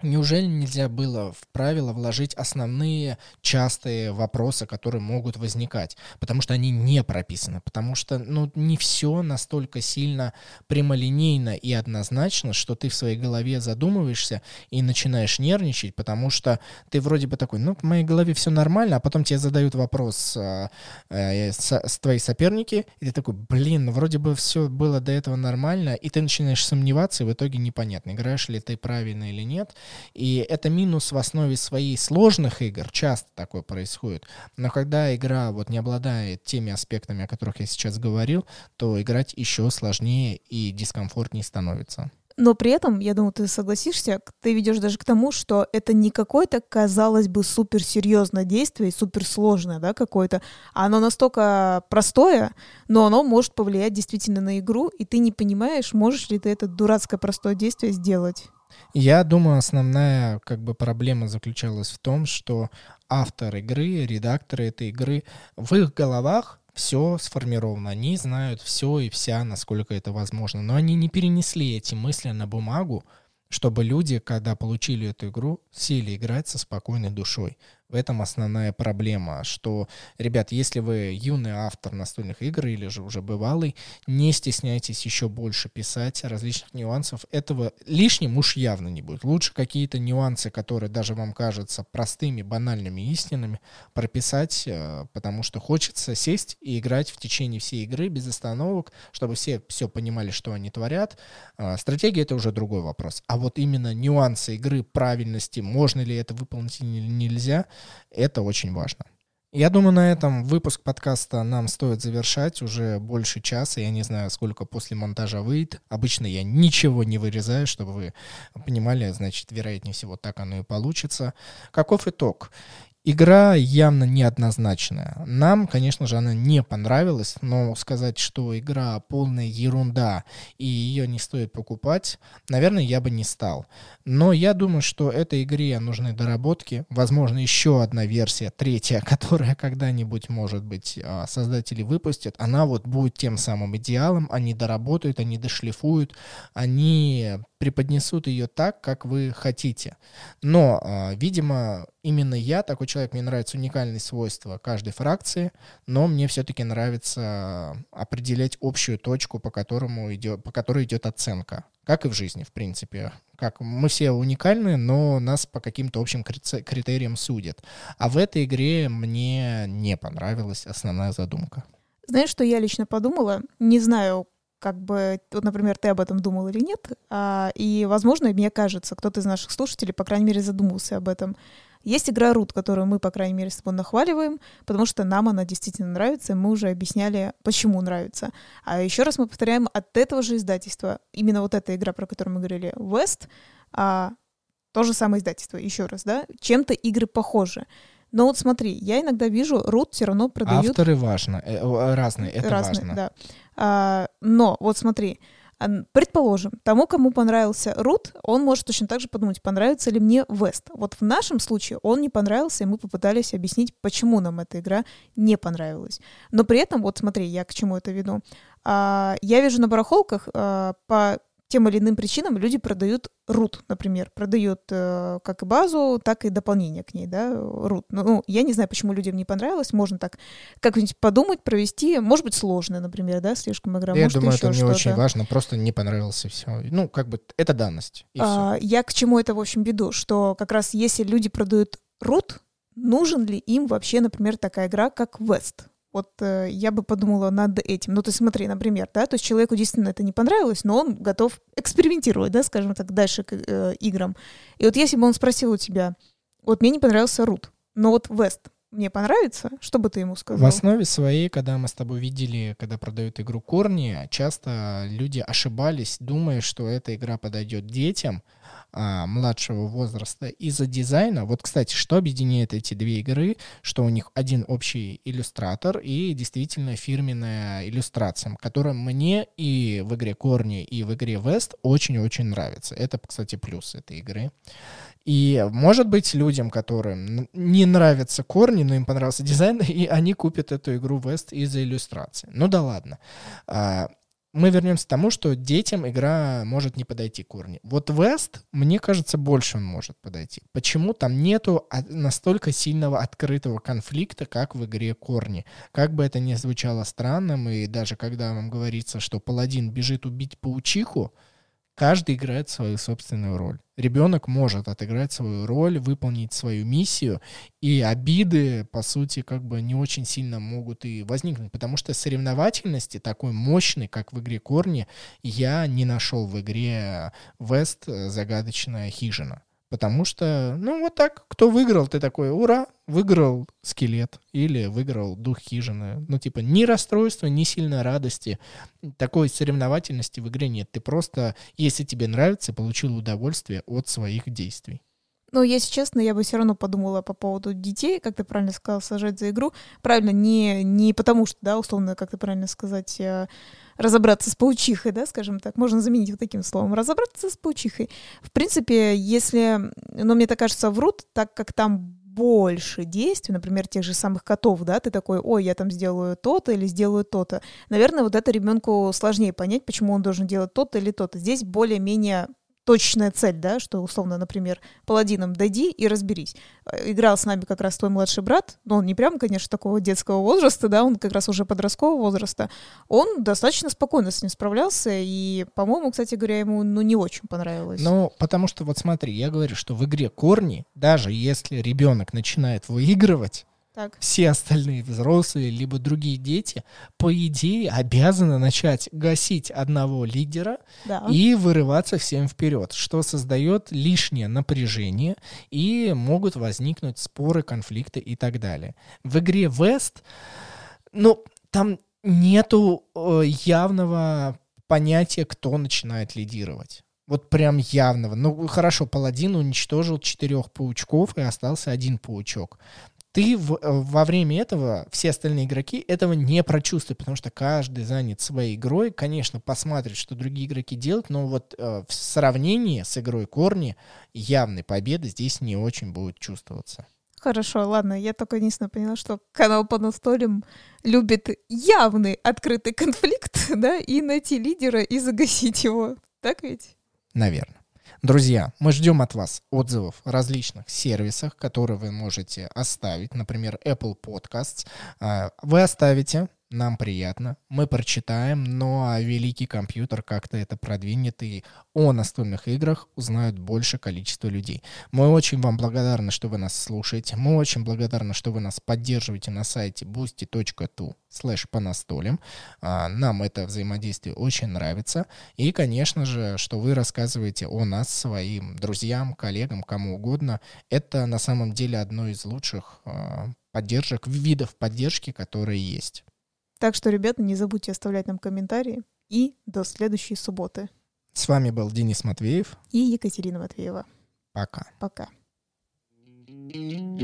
A: Неужели нельзя было в правила вложить основные частые вопросы, которые могут возникать? Потому что они не прописаны, потому что ну, не все настолько сильно прямолинейно и однозначно, что ты в своей голове задумываешься и начинаешь нервничать, потому что ты вроде бы такой, ну, в моей голове все нормально, а потом тебе задают вопрос э, э, с, с твои соперники, и ты такой, блин, ну, вроде бы все было до этого нормально, и ты начинаешь сомневаться, и в итоге непонятно, играешь ли ты правильно или нет. И это минус в основе своей сложных игр, часто такое происходит. Но когда игра вот не обладает теми аспектами, о которых я сейчас говорил, то играть еще сложнее и дискомфортнее становится.
B: Но при этом, я думаю, ты согласишься, ты ведешь даже к тому, что это не какое-то, казалось бы, суперсерьезное действие, суперсложное, да, какое-то, оно настолько простое, но оно может повлиять действительно на игру, и ты не понимаешь, можешь ли ты это дурацкое простое действие сделать.
A: Я думаю, основная как бы проблема заключалась в том, что автор игры, редакторы этой игры, в их головах все сформировано, они знают все и вся, насколько это возможно, но они не перенесли эти мысли на бумагу, чтобы люди, когда получили эту игру, сели играть со спокойной душой. В этом основная проблема, что, ребят, если вы юный автор настольных игр или же уже бывалый, не стесняйтесь еще больше писать различных нюансов. Этого лишним уж явно не будет. Лучше какие-то нюансы, которые даже вам кажутся простыми, банальными истинами, прописать, э, потому что хочется сесть и играть в течение всей игры без остановок, чтобы все все понимали, что они творят. А, стратегия — это уже другой вопрос. А вот именно нюансы игры, правильности, можно ли это выполнить или нельзя — это очень важно. Я думаю, на этом выпуск подкаста нам стоит завершать. Уже больше часа. Я не знаю, сколько после монтажа выйдет. Обычно я ничего не вырезаю, чтобы вы понимали, значит, вероятнее всего так оно и получится. Каков итог? Игра явно неоднозначная. Нам, конечно же, она не понравилась, но сказать, что игра полная ерунда и ее не стоит покупать, наверное, я бы не стал. Но я думаю, что этой игре нужны доработки. Возможно, еще одна версия, третья, которая когда-нибудь, может быть, а, создатели выпустят. Она вот будет тем самым идеалом. Они доработают, они дошлифуют, они преподнесут ее так, как вы хотите. Но, а, видимо, именно я такой человек, мне нравятся уникальные свойства каждой фракции, но мне все-таки нравится определять общую точку, по, которому идет, по которой идет оценка. Как и в жизни, в принципе. Как мы все уникальны, но нас по каким-то общим критериям судят. А в этой игре мне не понравилась основная задумка.
B: Знаешь, что я лично подумала? Не знаю, как бы, вот, например, ты об этом думал или нет, а, и, возможно, мне кажется, кто-то из наших слушателей, по крайней мере, задумался об этом. Есть игра Root, которую мы, по крайней мере, с тобой нахваливаем, потому что нам она действительно нравится, и мы уже объясняли, почему нравится. А еще раз мы повторяем, от этого же издательства, именно вот эта игра, про которую мы говорили, West, а, то же самое издательство, еще раз, да, чем-то игры похожи. Но вот смотри, я иногда вижу, Root все равно продают...
A: Авторы важно, э, разные, это разные, важно.
B: Да. А, но вот смотри, Предположим, тому, кому понравился Рут, он может точно так же подумать, понравится ли мне Вест. Вот в нашем случае он не понравился, и мы попытались объяснить, почему нам эта игра не понравилась. Но при этом, вот смотри, я к чему это веду. А, я вижу на барахолках а, по тем или иным причинам люди продают root, например, продают э, как и базу, так и дополнение к ней, да, root. Ну, ну, я не знаю, почему людям не понравилось, можно так как-нибудь подумать, провести, может быть, сложно, например, да, слишком игра,
A: я
B: может,
A: думаю,
B: это
A: не очень важно, просто не понравился все. Ну, как бы, это данность,
B: а, Я к чему это, в общем, веду, что как раз если люди продают root, нужен ли им вообще, например, такая игра, как West? Вот э, я бы подумала над этим. Ну, ты смотри, например, да, то есть человеку действительно это не понравилось, но он готов экспериментировать, да, скажем так, дальше к э, играм. И вот если бы он спросил у тебя, вот мне не понравился Рут, но вот Вест мне понравится, что бы ты ему сказал?
A: В основе своей, когда мы с тобой видели, когда продают игру Корни, часто люди ошибались, думая, что эта игра подойдет детям, а, младшего возраста из-за дизайна. Вот, кстати, что объединяет эти две игры, что у них один общий иллюстратор и действительно фирменная иллюстрация, которая мне и в игре Корни, и в игре Вест очень-очень нравится. Это, кстати, плюс этой игры. И, может быть, людям, которым не нравятся корни, но им понравился дизайн, и они купят эту игру Вест из-за иллюстрации. Ну да ладно. А, мы вернемся к тому, что детям игра может не подойти корни. Вот Вест, мне кажется, больше он может подойти. Почему там нету настолько сильного открытого конфликта, как в игре корни? Как бы это ни звучало странным, и даже когда вам говорится, что паладин бежит убить паучиху, Каждый играет свою собственную роль. Ребенок может отыграть свою роль, выполнить свою миссию, и обиды, по сути, как бы не очень сильно могут и возникнуть, потому что соревновательности такой мощной, как в игре Корни, я не нашел в игре Вест «Загадочная хижина». Потому что, ну, вот так, кто выиграл, ты такой, ура, выиграл скелет или выиграл дух хижины. Ну, типа, ни расстройства, ни сильной радости. Такой соревновательности в игре нет. Ты просто, если тебе нравится, получил удовольствие от своих действий.
B: Ну, если честно, я бы все равно подумала по поводу детей, как ты правильно сказал, сажать за игру. Правильно, не, не потому что, да, условно, как ты правильно сказать, э, разобраться с паучихой, да, скажем так, можно заменить вот таким словом, разобраться с паучихой. В принципе, если, ну, мне так кажется, врут, так как там больше действий, например, тех же самых котов, да, ты такой, ой, я там сделаю то-то или сделаю то-то. Наверное, вот это ребенку сложнее понять, почему он должен делать то-то или то-то. Здесь более-менее точечная цель, да, что условно, например, паладином дойди и разберись. Э, играл с нами как раз твой младший брат, но он не прям, конечно, такого детского возраста, да, он как раз уже подросткового возраста. Он достаточно спокойно с ним справлялся, и, по-моему, кстати говоря, ему, ну, не очень понравилось.
A: Ну, потому что, вот смотри, я говорю, что в игре корни, даже если ребенок начинает выигрывать,
B: Так.
A: все остальные взрослые, либо другие дети, по идее, обязаны начать гасить одного лидера
B: Да.
A: и вырываться всем вперед, что создает лишнее напряжение и могут возникнуть споры, конфликты и так далее. В игре West, ну, там нету э, явного понятия, кто начинает лидировать. Вот прям явного. Ну, хорошо, паладин уничтожил четырех паучков, и остался один паучок. Ты в- э, во время этого, все остальные игроки этого не прочувствуют, потому что каждый занят своей игрой. Конечно, посмотрит, что другие игроки делают, но вот э, в сравнении с игрой Корни явной победы здесь не очень будет чувствоваться.
B: Хорошо, ладно, я только единственное поняла, что канал по настолям любит явный открытый конфликт, да, и найти лидера и загасить его. Так ведь?
A: Наверное. Друзья, мы ждем от вас отзывов в различных сервисах, которые вы можете оставить, например, Apple Podcasts. А, Вы оставите, нам приятно, мы прочитаем, но великий компьютер как-то это продвинет, и о настольных играх узнают больше количество людей. Мы очень вам благодарны, что вы нас слушаете, мы очень благодарны, что вы нас поддерживаете на сайте boosty.tu слэш по настолям. А, Нам это взаимодействие очень нравится. И, конечно же, что вы рассказываете о нас своим друзьям, коллегам, кому угодно. Это на самом деле одно из лучших а, поддержек, видов поддержки, которые есть.
B: Так что, ребята, не забудьте оставлять нам комментарии. И до следующей субботы.
A: С вами был Денис Матвеев.
B: И Екатерина Матвеева.
A: Пока.
B: Пока.
C: thank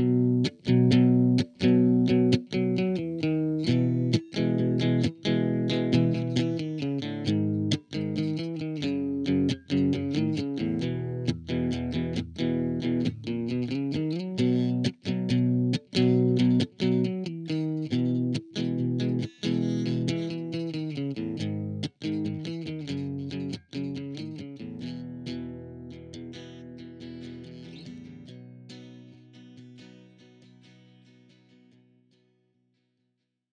C: you